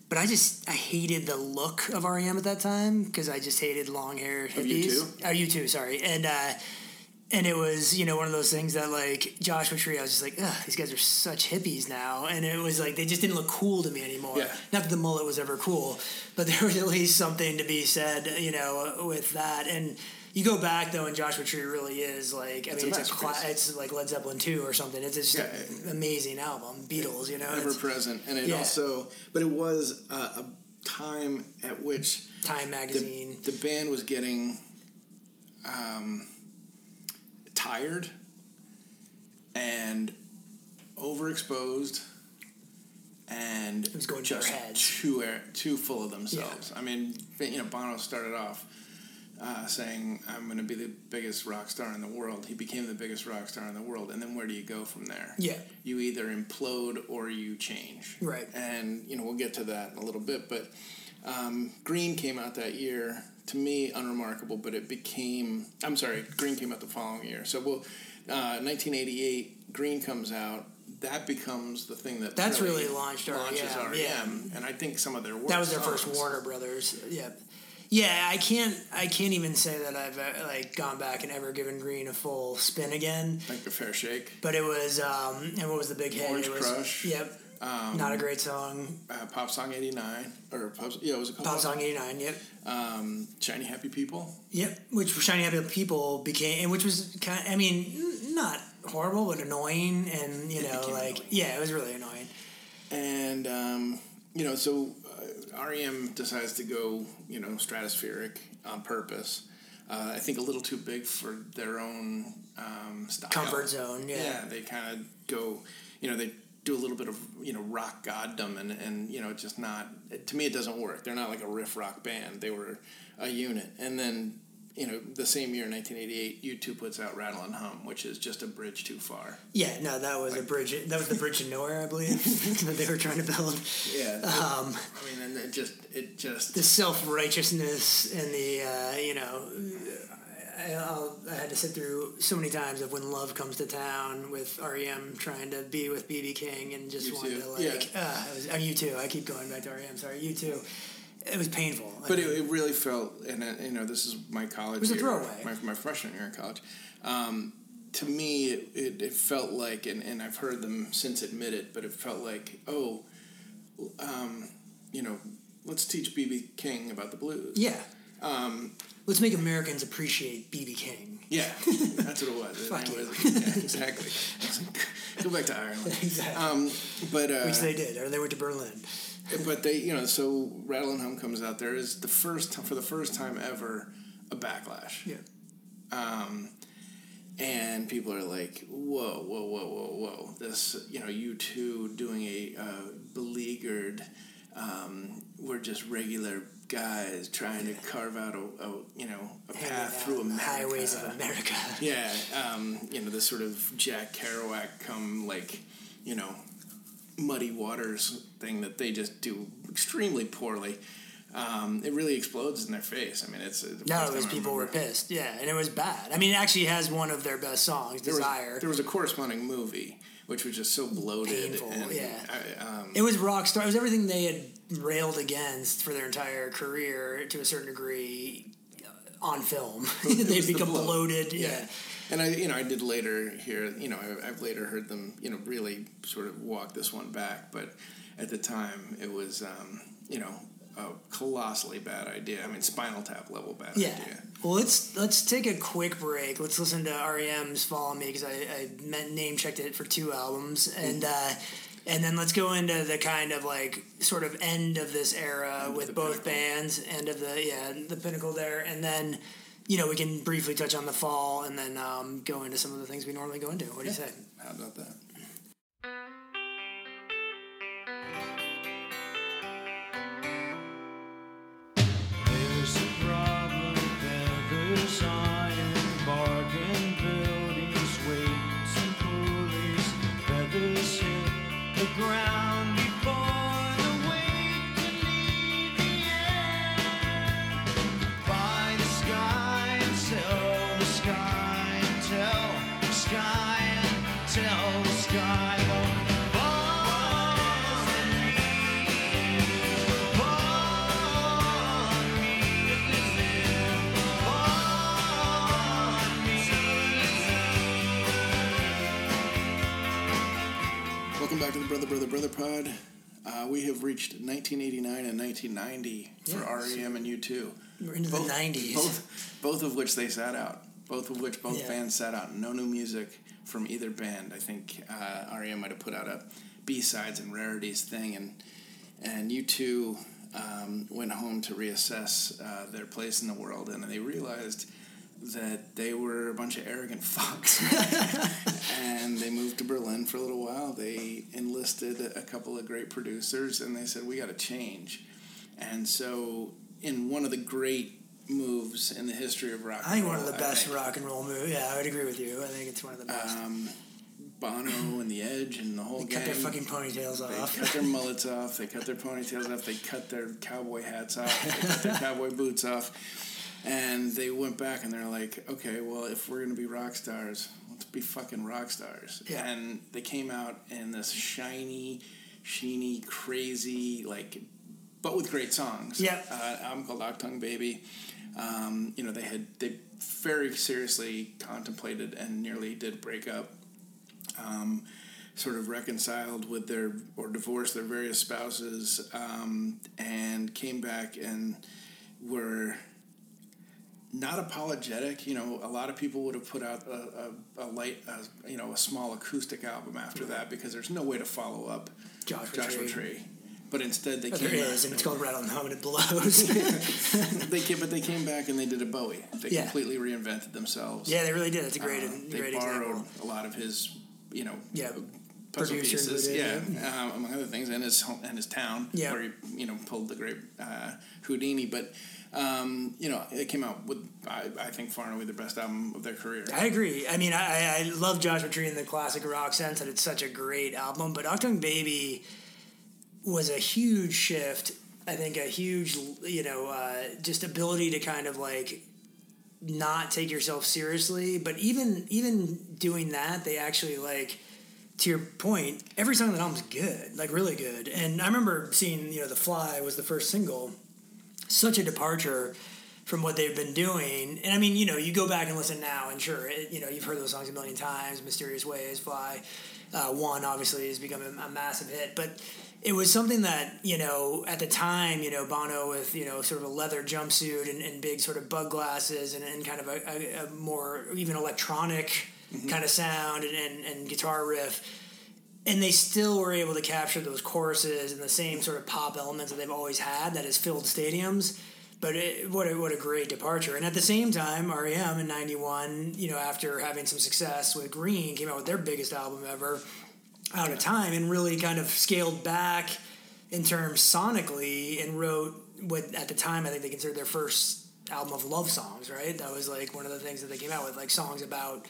But I just I hated the look of REM at that time because I just hated long hair hippies. U2? Oh, you too. Sorry, and uh, and it was you know one of those things that like Joshua Tree. I was just like, Ugh, these guys are such hippies now, and it was like they just didn't look cool to me anymore. Yeah. Not that the mullet was ever cool, but there was at least something to be said, you know, with that. And you go back though, and Joshua Tree really is like I It's mean, a it's a it's like Led Zeppelin two or something. It's just Yeah. an amazing album, Beatles. You know, ever present. And it Yeah. also, but it was uh, a time at which Time magazine. the, the band was getting um, tired and overexposed and it was going just too too full of themselves. I mean, you know, Bono started off uh, saying, "I'm going to be the biggest rock star in the world." He became the biggest rock star in the world, and then where do you go from there? Yeah. you either implode or you change. Right. And you know, we'll get to that in a little bit, but um, Green came out that year. To me, unremarkable, but it became. I'm sorry, Green came out the following year. So, well, uh, 1988, Green comes out, that becomes the thing that That's really launched launches REM, REM, yeah. and I think some of their work that was their first Warner Brothers. Yep. Yeah, I can't. I can't even say that I've uh, like gone back and ever given Green a full spin again. like a fair shake. But it was, um, and what was the big hit? Orange it was, Crush. Yep. Um, Not a great song. uh, Pop Song '89 or Pop, yeah, it was a Pop song '89. Yep. Um, Shiny Happy People. Yep. Which Shiny Happy People became, and which was kind. I mean, not horrible, but annoying, and you It know, like annoying. yeah, it was really annoying. and um, you know, so REM decides to go, you know, stratospheric on purpose. Uh, I think a little too big for their own um, style. Comfort zone. Yeah. Yeah, they kind of go, you know, they do a little bit of you know rock goddom, and and you know, just not. To me, it doesn't work. They're not like a riff rock band. They were a unit, and then. You know, the same year, 1988, U2 puts out "Rattle and Hum," which is just a bridge too far. Yeah, no, that was a bridge. That was the bridge of nowhere, I believe, that they were trying to build. Yeah, Um, I mean, and it just, it just, the self righteousness and the uh, you know, I, I'll, I had to sit through so many times of when love comes to town with REM trying to be with BB King and just wanted to like, yeah. uh, it was, you too. I keep going back to REM. Sorry, you too. It was painful. But it, it really felt, and uh, you know, this is my college. It was a throwaway. My, my freshman year in college. Um, to me, it, it, it felt like, and, and I've heard them since admit it, but it felt like, oh, um, you know, let's teach BB King about the blues. yeah. Um, Let's make Americans appreciate BB King. yeah, that's what it was. Fuck It you. was- yeah, exactly. Go back to Ireland. Exactly. Um, but uh, Which they did, or they went to Berlin. But they, you know, so Rattle and Hum comes out. There is the first for the first time ever a backlash. Yeah. um, and people are like, "Whoa, whoa, whoa, whoa, whoa!" This, you know, you two doing a uh, beleaguered. Um, we're just regular guys trying to carve out a, a you know a path through America. Highways of America. Yeah, um, you know, this sort of Jack Kerouac come like, you know, muddy waters thing that they just do extremely poorly. Um, it really explodes in their face. I mean, it's the No, first it was time I people were pissed. Yeah, and it was bad. I mean, it actually has one of their best songs, There was, Desire. there was a corresponding movie which was just so bloated. Painful, and, yeah. I, um, It was rock star. It was everything they had railed against for their entire career to a certain degree uh, on film. They'd was the become bloat. bloated. Yeah. And I, you know, I did later hear, you know, I, I've later heard them, you know, really sort of walk this one back. But at the time, it was, um, you know, a colossally bad idea. I mean, Spinal Tap level bad Yeah. idea. Well, let's let's take a quick break. Let's listen to REM's "Follow Me" because I, I meant name checked it for two albums, and uh, and then let's go into the kind of like sort of end of this era End with both pinnacle. bands, end of the yeah the pinnacle there, and then you know we can briefly touch on the fall, and then um, go into some of the things we normally go into. What do you say? How about that? Back to the Brother, Brother, Brother Pod. Uh, we have reached 1989 and 1990 for Yeah, REM and U2. We're into both, the '90s. Both, both of which they sat out. Both of which both Yeah. bands sat out. No new music from either band. I think uh, REM might have put out a B sides and rarities thing, and and U2 um, went home to reassess uh, their place in the world, and they realized that they were a bunch of arrogant fucks. and they moved to Berlin for a little while. They enlisted a couple of great producers, and they said, "We got to change." And so, in one of the great moves in the history of rock, I think and one of roll, the best rock and roll movies. Yeah, I would agree with you. I think it's one of the best. Um, Bono and the Edge and the whole they gang. cut their fucking ponytails They off. cut their mullets off. They cut their ponytails off. They cut their cowboy hats off. They cut their cowboy boots off. And they went back and they're like, okay, well, if we're going to be rock stars, let's be fucking rock stars. Yeah. And they came out in this shiny, sheeny, crazy, like, but with great songs. Yeah. Uh, album called Achtung Baby. Um, you know, they had they very seriously contemplated and nearly did break up. Um, sort of reconciled with their or divorced their various spouses, um, and came back and were not apologetic. You know, a lot of people would have put out a, a, a light, a, you know, a small acoustic album after that because there's no way to follow up Joshua Joshua Tree. Tree. But instead, they There came is, and back. it's called Rattle and Hum and it blows. They came, but they came back and they did a Bowie. They Yeah. completely reinvented themselves. yeah, they really did. That's a great, Uh, they great borrowed example. a lot of his, you know, Yeah, puzzle producer pieces, included, yeah, um, among other things, and his and his town, Yeah. where he, you know, pulled the great uh, Houdini. But um, you know, it came out with, I, I think, far and away the best album of their career. I agree. I mean, I, I love Joshua Tree in the classic rock sense that it's such a great album, but Achtung Baby was a huge shift. I think a huge, you know, uh, just ability to kind of like not take yourself seriously. But even even doing that, they actually like to your point. Every song on the album's good, like really good. And I remember seeing, you know, The Fly was the first single. Such a departure from what they've been doing. And I mean, you know, you go back and listen now, and sure, it, you know, you've heard those songs a million times. Mysterious Ways, Fly, uh, One obviously has become a, a massive hit, but it was something that you know at the time, you know, Bono with you know sort of a leather jumpsuit and, and big sort of bug glasses and, and kind of a, a, a more even electronic Mm-hmm. kind of sound and, and, and guitar riff and they still were able to capture those choruses and the same sort of pop elements that they've always had that has filled stadiums. But it, what a, what a great departure! And at the same time, REM in '91, you know, after having some success with Green, came out with their biggest album ever, Out of Time, and really kind of scaled back in terms sonically and wrote what at the time I think they considered their first album of love songs. Right, that was like one of the things that they came out with, like songs about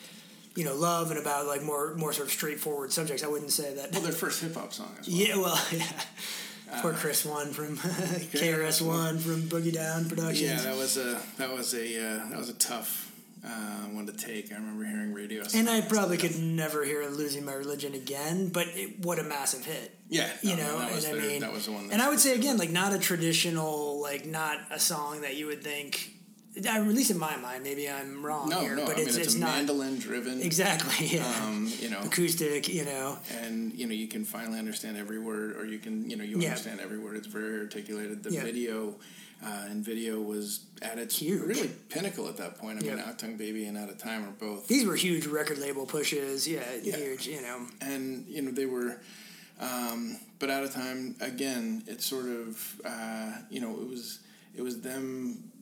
you know love and about like more more sort of straightforward subjects. I wouldn't say that. Well, their first hip hop song as well. Yeah, well, yeah. Poor KRS One from KRS One from Boogie Down Productions. Yeah, that was a that was a uh, that was a tough uh, one to take. I remember hearing radio. and I probably could never hear "Losing My Religion" again, but it, what a massive hit! Yeah, You no, know, and I mean, that was the one. That and I would say again, like not a traditional, like not a song that you would think. At least in my mind, maybe I'm wrong no, here, no. but I mean, it's, it's, it's a not mandolin driven. exactly yeah. Um, you know, acoustic. You know, and you know you can finally understand every word, or you can you know you Yeah. understand every word. It's very articulated. The Yeah. video. Uh, and video was at its Huge. really pinnacle at that point. I mean. Achtung Baby and Out of Time are both these were huge record label pushes. Yeah, Yeah. huge. You know, and you know they were um, but out of time again it's sort of uh, you know it was it was them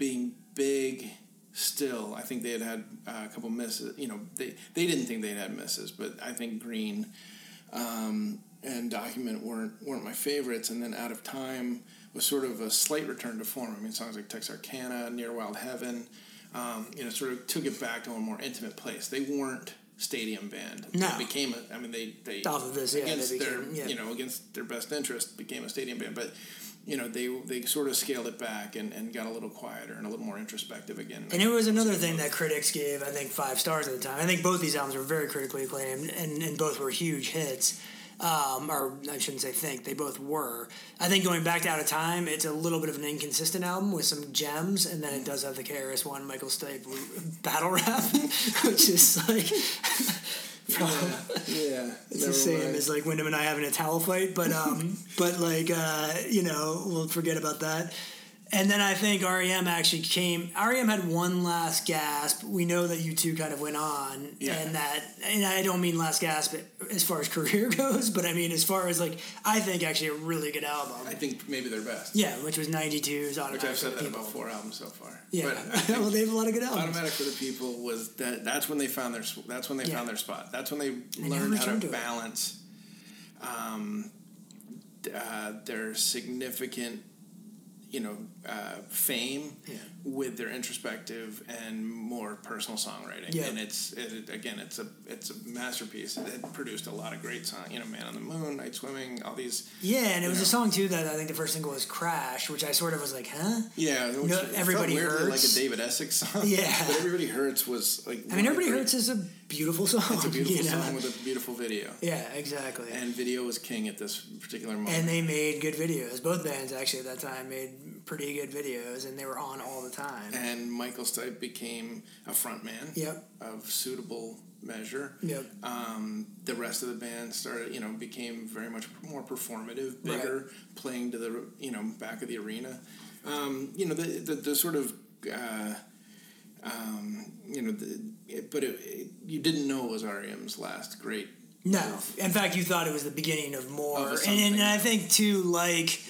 being big still i think they had had uh, a couple misses you know they they didn't think they'd had misses but i think green um, and document weren't weren't my favorites. And then out of time was sort of a slight return to form. I mean songs like texarkana near wild heaven um, you know sort of took it back to a more intimate place. They weren't stadium band. No. They became a, i mean they they Off of this, yeah, against their yeah. you know against their best interest became a stadium band. But you know they they sort of scaled it back and, and got a little quieter and a little more introspective again And it was another thing that critics gave, I think, five stars at the time. I think both these albums were very critically acclaimed, and, and both were huge hits. Um, or I shouldn't say think, they both were. I think going back to Out of Time, it's a little bit of an inconsistent album with some gems, and then it does have the KRS One Michael Stipe battle rap, which is like. yeah It's the same as like Wyndham and I having a towel fight, but um, but like uh, you know, we'll forget about that. And then I think REM actually came. REM had one last gasp. We know that you two kind of went on, Yeah. and that. And I don't mean last gasp as far as career goes, but I mean as far as like I think actually a really good album. i think maybe their best Yeah, which was '92's which i've said that People. about four albums so far Yeah, well, they have a lot of good albums. automatic for the people was that that's when they found their that's when they Yeah. found their spot that's when they, learned how to, returned to it. balance um, uh, their significant you know uh, fame Yeah. with their introspective and more personal songwriting. Yeah. And it's it, again, it's a it's a masterpiece. It, produced a lot of great songs. You know, Man on the Moon, Nightswimming, all these. Yeah, and it was know. a song too that I think the first single was "Crash," which I sort of was like, "Huh." Yeah, which No, Everybody Hurts. like a David Essex song. Yeah. but Everybody Hurts was like. I mean, "Everybody Hurts" is a beautiful song. It's a beautiful you know? song with a beautiful video. yeah, exactly. And video was king at this particular moment. And they made good videos. Both bands actually at that time made pretty good videos, and they were on all the time. and Michael Stipe became a frontman Yep. of suitable measure. Yep. Um, the rest of the band started, you know, became very much more performative, bigger, playing to the, you know, back of the arena. Um, you know, the, the, the sort of, uh, um, you know, the, it, but it, it, you didn't know it was REM's last great. No, in fact, you thought it was the beginning of more, Of and, and I think too, like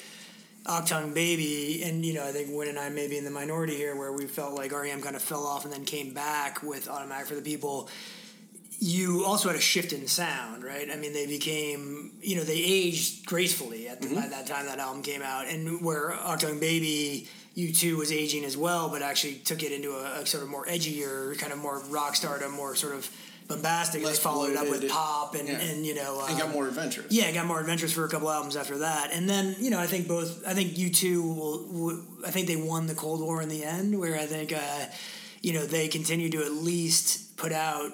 Achtung Baby, and you know, I think Win and I may be in the minority here, where we felt like REM kind of fell off and then came back with Automatic for the People. You also had a shift in sound, right? I mean, they became, you know, they aged gracefully at the, Mm-hmm. by that time that album came out, and where Achtung Baby. U two was aging as well, but actually took it into a, a sort of more edgier, kind of more rock stardom, more sort of bombastic. Less they followed it up with pop and, Yeah. and you know, And got um, more adventurous. yeah, got more adventures for a couple albums after that, and then you know I think both I think you two will, will I think they won the Cold War in the end, where I think uh, you know they continued to at least put out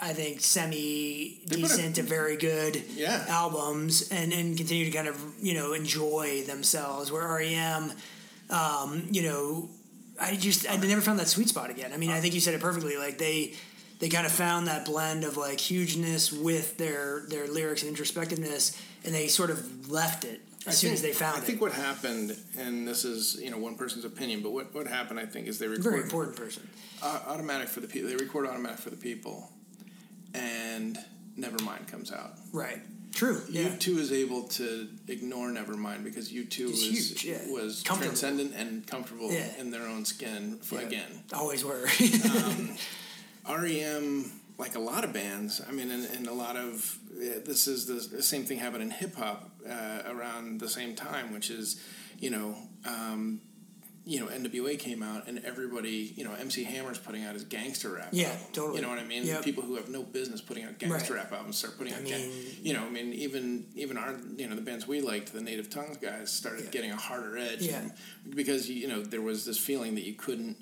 I think semi decent to very good Yeah. albums and and continue to kind of you know enjoy themselves. Where REM, um, you know, I just I never found that sweet spot again. I mean, I think you said it perfectly. Like they they kind of found that blend of like hugeness with their their lyrics and introspectiveness, and they sort of left it as soon as they found I it. I think what happened, and this is you know one person's opinion, but what, what happened, I think, is they Very recorded important person. uh, automatic for the people. They record automatic for the people, and Nevermind comes out. Right. True. Yeah. U two is able to ignore Nevermind because U two was huge, yeah. was transcendent and comfortable Yeah. in their own skin. Again, Always were. REM, like a lot of bands, I mean, and, and a lot of this is the, the same thing happened in hip hop uh, around the same time, which is, you know, um, you know, NWA came out and everybody, you know, MC Hammer's putting out his gangster rap. Yeah, album. totally. You know what I mean? Yep. People who have no business putting out gangster Right. rap albums start putting I out, gang- you know, I mean, even even our, you know, the bands we liked, the Native Tongues guys, started Yeah. getting a harder edge. Yeah. Because you know there was this feeling that you couldn't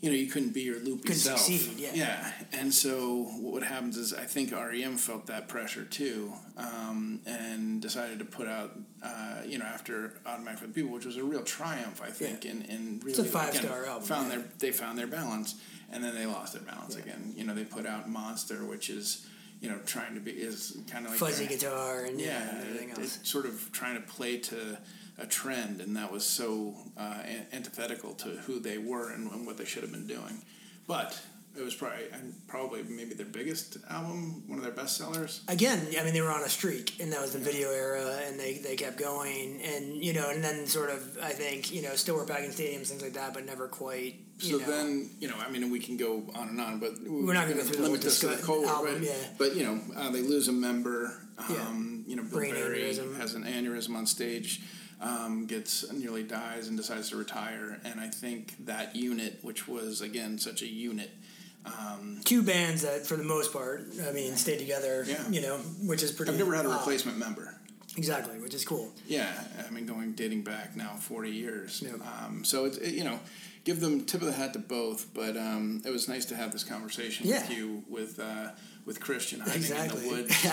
you know, you couldn't be your loopy Couldn't self. succeed, yeah. Yeah. And so what happens is I think REM felt that pressure too, um, and decided to put out, uh, you know, after Automatic for the People, which was a real triumph, I think, Yeah. and, and really It's a five again, star album, Found yeah. their they found their balance, and then they lost their balance Yeah. again. You know, they put out Monster, which is, you know, trying to be is kind of like Fuzzy their- guitar and yeah, yeah, and everything it- else. it's sort of trying to play to a trend, and that was so uh, antithetical to who they were and, and what they should have been doing. But it was probably and probably maybe their biggest album, one of their best sellers. again, I mean, they were on a streak, and that was the video era, and they, they kept going, and you know, and then sort of, I think, you know, still were packing stadiums, things like that, but never quite. So know, then, you know, I mean, we can go on and on, but We're not gonna go through the limit this to the Cold album, but, yeah. but you know, uh, they lose a member. Yeah. Um, You know, Bill Brain Berry aneurysm. has an aneurysm on stage, um, gets nearly dies, and decides to retire. And I think that unit, which was again such a unit, um, two bands that, for the most part, I mean, stayed together. Yeah. You know, which is pretty. I've never had a replacement member. Exactly, which is cool. Yeah, I mean, going dating back now forty years. Yeah. Um, so it's it, you know, give them tip of the hat to both. But um, it was nice to have this conversation with you with uh, with Christian hiding Exactly. in the woods.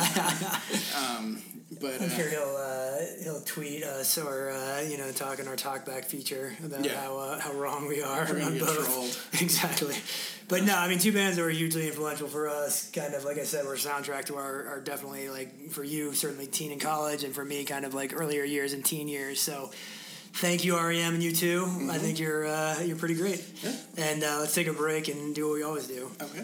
um, but I'm uh, sure he'll uh, he'll tweet us or uh, you know talk in our talkback feature about Yeah. how uh, how wrong we are We're on both. trolled. exactly, but no, I mean two bands that were hugely influential for us. Kind of like I said, were soundtrack to our, our definitely like for you certainly teen and college, and for me kind of like earlier years and teen years. So. Thank you, REM, and you too. I think you're uh, you're pretty great. Yeah. And uh, let's take a break and do what we always do. okay.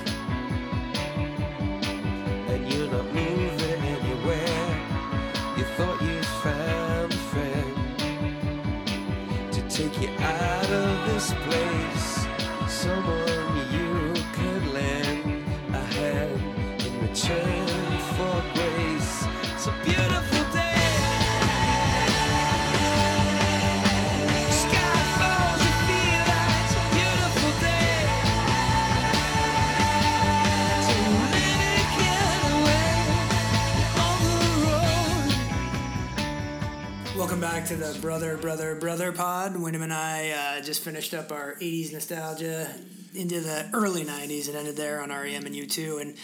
This place. Someone you could lend a hand in return the Brother, Brother, Brother pod. Wyndham and I uh, just finished up our 80s nostalgia into the early 90s and ended there on REM and U2. And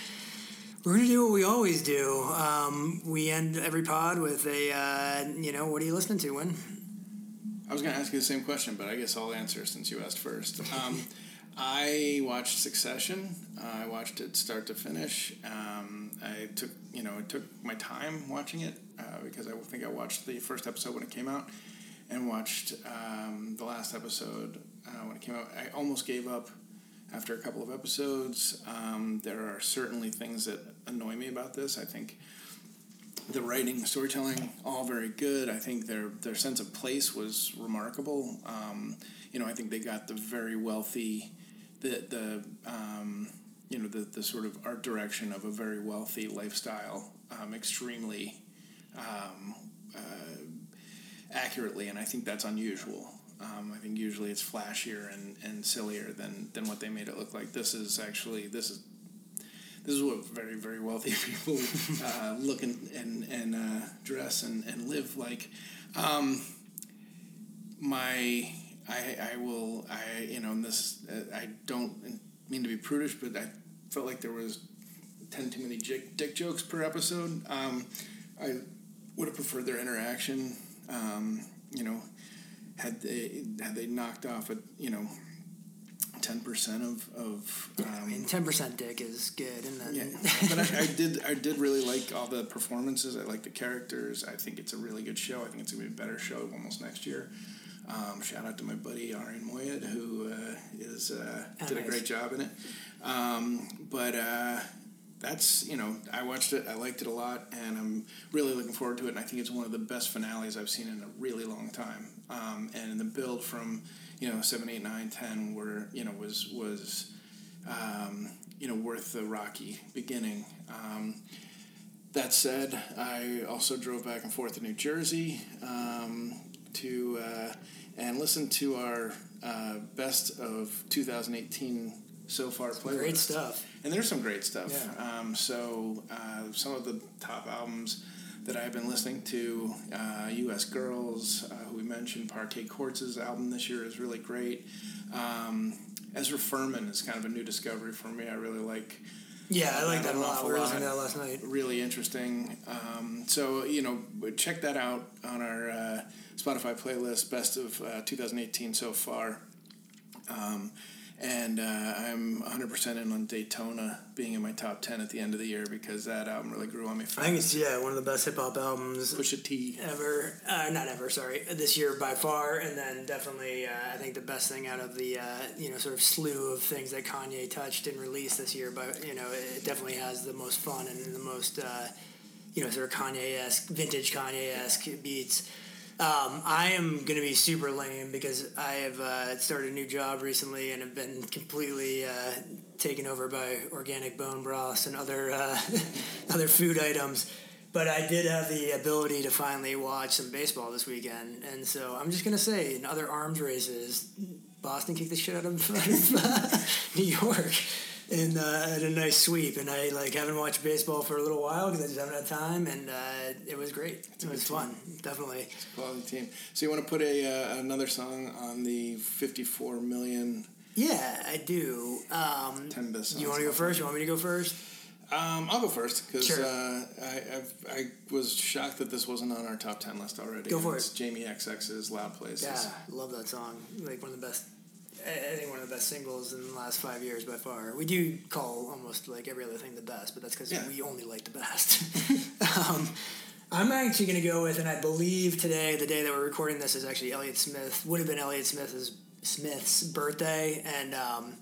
we're going to do what we always do. Um, we end every pod with a, uh, you know, what are you listening to, Win? I was going to ask you the same question, but I guess I'll answer since you asked first. Um, I watched Succession. Uh, I watched it start to finish. Um, I took, you know, it took my time watching it uh, because I think I watched the first episode when it came out and watched um, the last episode uh, when it came out. I almost gave up after a couple of episodes. Um, there are certainly things that annoy me about this. I think the writing, the storytelling, all very good. I think their their sense of place was remarkable. Um, you know, I think they got the very wealthy, the the um, you know the the sort of art direction of a very wealthy lifestyle um, extremely um, uh, accurately, and I think that's unusual. Um, I think usually it's flashier and, and sillier than, than what they made it look like. This is actually this is this is what very very wealthy people uh, look and and, and uh, dress and, and live like. Um, my I, I will I you know and this uh, I don't mean to be prudish, but I felt like there was ten too many dick, dick jokes per episode. Um, I would have preferred their interaction. Um, you know, had they had they knocked off a you know ten percent of of I um, mean, 10% dick is good. And then, yeah, but I, I did I did really like all the performances. I like the characters. I think it's a really good show. I think it's gonna be a better show almost next year. Um, shout out to my buddy Arian Moayed who uh, is uh, Oh, did a great job in it. Um, but uh, that's you know I watched it. I liked it a lot, and I'm really looking forward to it. And I think it's one of the best finales I've seen in a really long time. Um, and the build from you know seven, eight, nine, ten were you know was was um, you know worth the rocky beginning. Um, that said, I also drove back and forth to New Jersey um, to uh, and listen to our uh, best of 2018 so far playlist. Great stuff. And there's some great stuff. Yeah. Um, so uh, some of the top albums that I've been listening to, uh, U.S. Girls, uh, who we mentioned, Parquet Courts' album this year is really great. Um, Ezra Furman is kind of a new discovery for me. I really like Yeah, I like that a lot. We were listening to that last night. really interesting. Um, so you know, check that out on our uh, Spotify playlist, best of uh, 2018 so far. Um, and uh, I'm 100% in on Daytona being in my top 10 at the end of the year because that album really grew on me. I think it's, yeah, one of the best hip hop albums Pusha T. ever. Uh, not ever, sorry. This year by far. And then definitely, uh, I think the best thing out of the, uh, you know, sort of slew of things that Kanye touched and released this year. But, you know, it definitely has the most fun and the most, uh, you know, sort of Kanye esque, vintage Kanye esque beats. Um, I am going to be super lame because I have uh, started a new job recently and have been completely uh, taken over by organic bone broths and other uh, other food items. But I did have the ability to finally watch some baseball this weekend, and so I'm just going to say, in other arms races, Boston kicked the shit out of, New York. And uh, had a nice sweep, and I like haven't watched baseball for a little while because I just haven't had time, and uh, it was great. It was fun, definitely. Quality team. So you want to put a uh, another song on the 54 million Yeah, I do. Um, 10 best you want to go first? You want me to go first? Um, I'll go first because Sure. uh, I I was shocked that this wasn't on our top 10 list already. Go for it's it. Jamie XX's Loud Places. Yeah, love that song. Like one of the best. I think one of the best singles in the last five years by far. We do call almost like every other thing the best, but that's because Yeah. we only like the best. um, I'm actually going to go with, and I believe today, the day that we're recording this, is actually Elliott Smith. Would have been Elliott Smith's Smith's birthday, and um,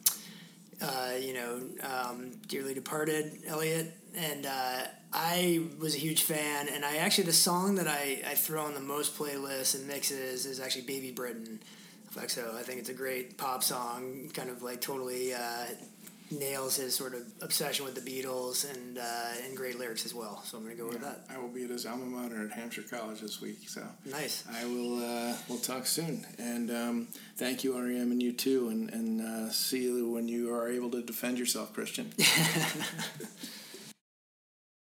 uh, you know, um, dearly departed Elliott, and uh, I was a huge fan. And I actually the song that I, I throw on the most playlists and mixes is actually Baby Britain. So I think it's a great pop song, kind of like totally uh, nails his sort of obsession with the Beatles and uh, and great lyrics as well. So I'm going to go with that. I will be at his alma mater at Hampshire College this week. So Nice. I will. Uh, we'll talk soon. And um, thank you, REM, and you too. And and uh, see you when you are able to defend yourself, Christian.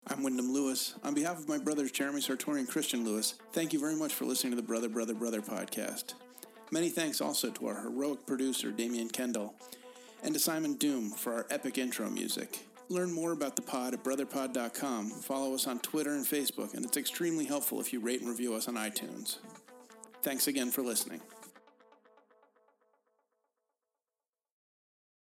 I'm Wyndham Lewis. On behalf of my brothers Jeremy Sartori and Christian Lewis, thank you very much for listening to the Brother, Brother, Brother podcast. Many thanks also to our heroic producer, Damian Kendall, and to Simon Doom for our epic intro music. Learn more about the pod at brotherpod.com. Follow us on Twitter and Facebook, and it's extremely helpful if you rate and review us on iTunes. Thanks again for listening.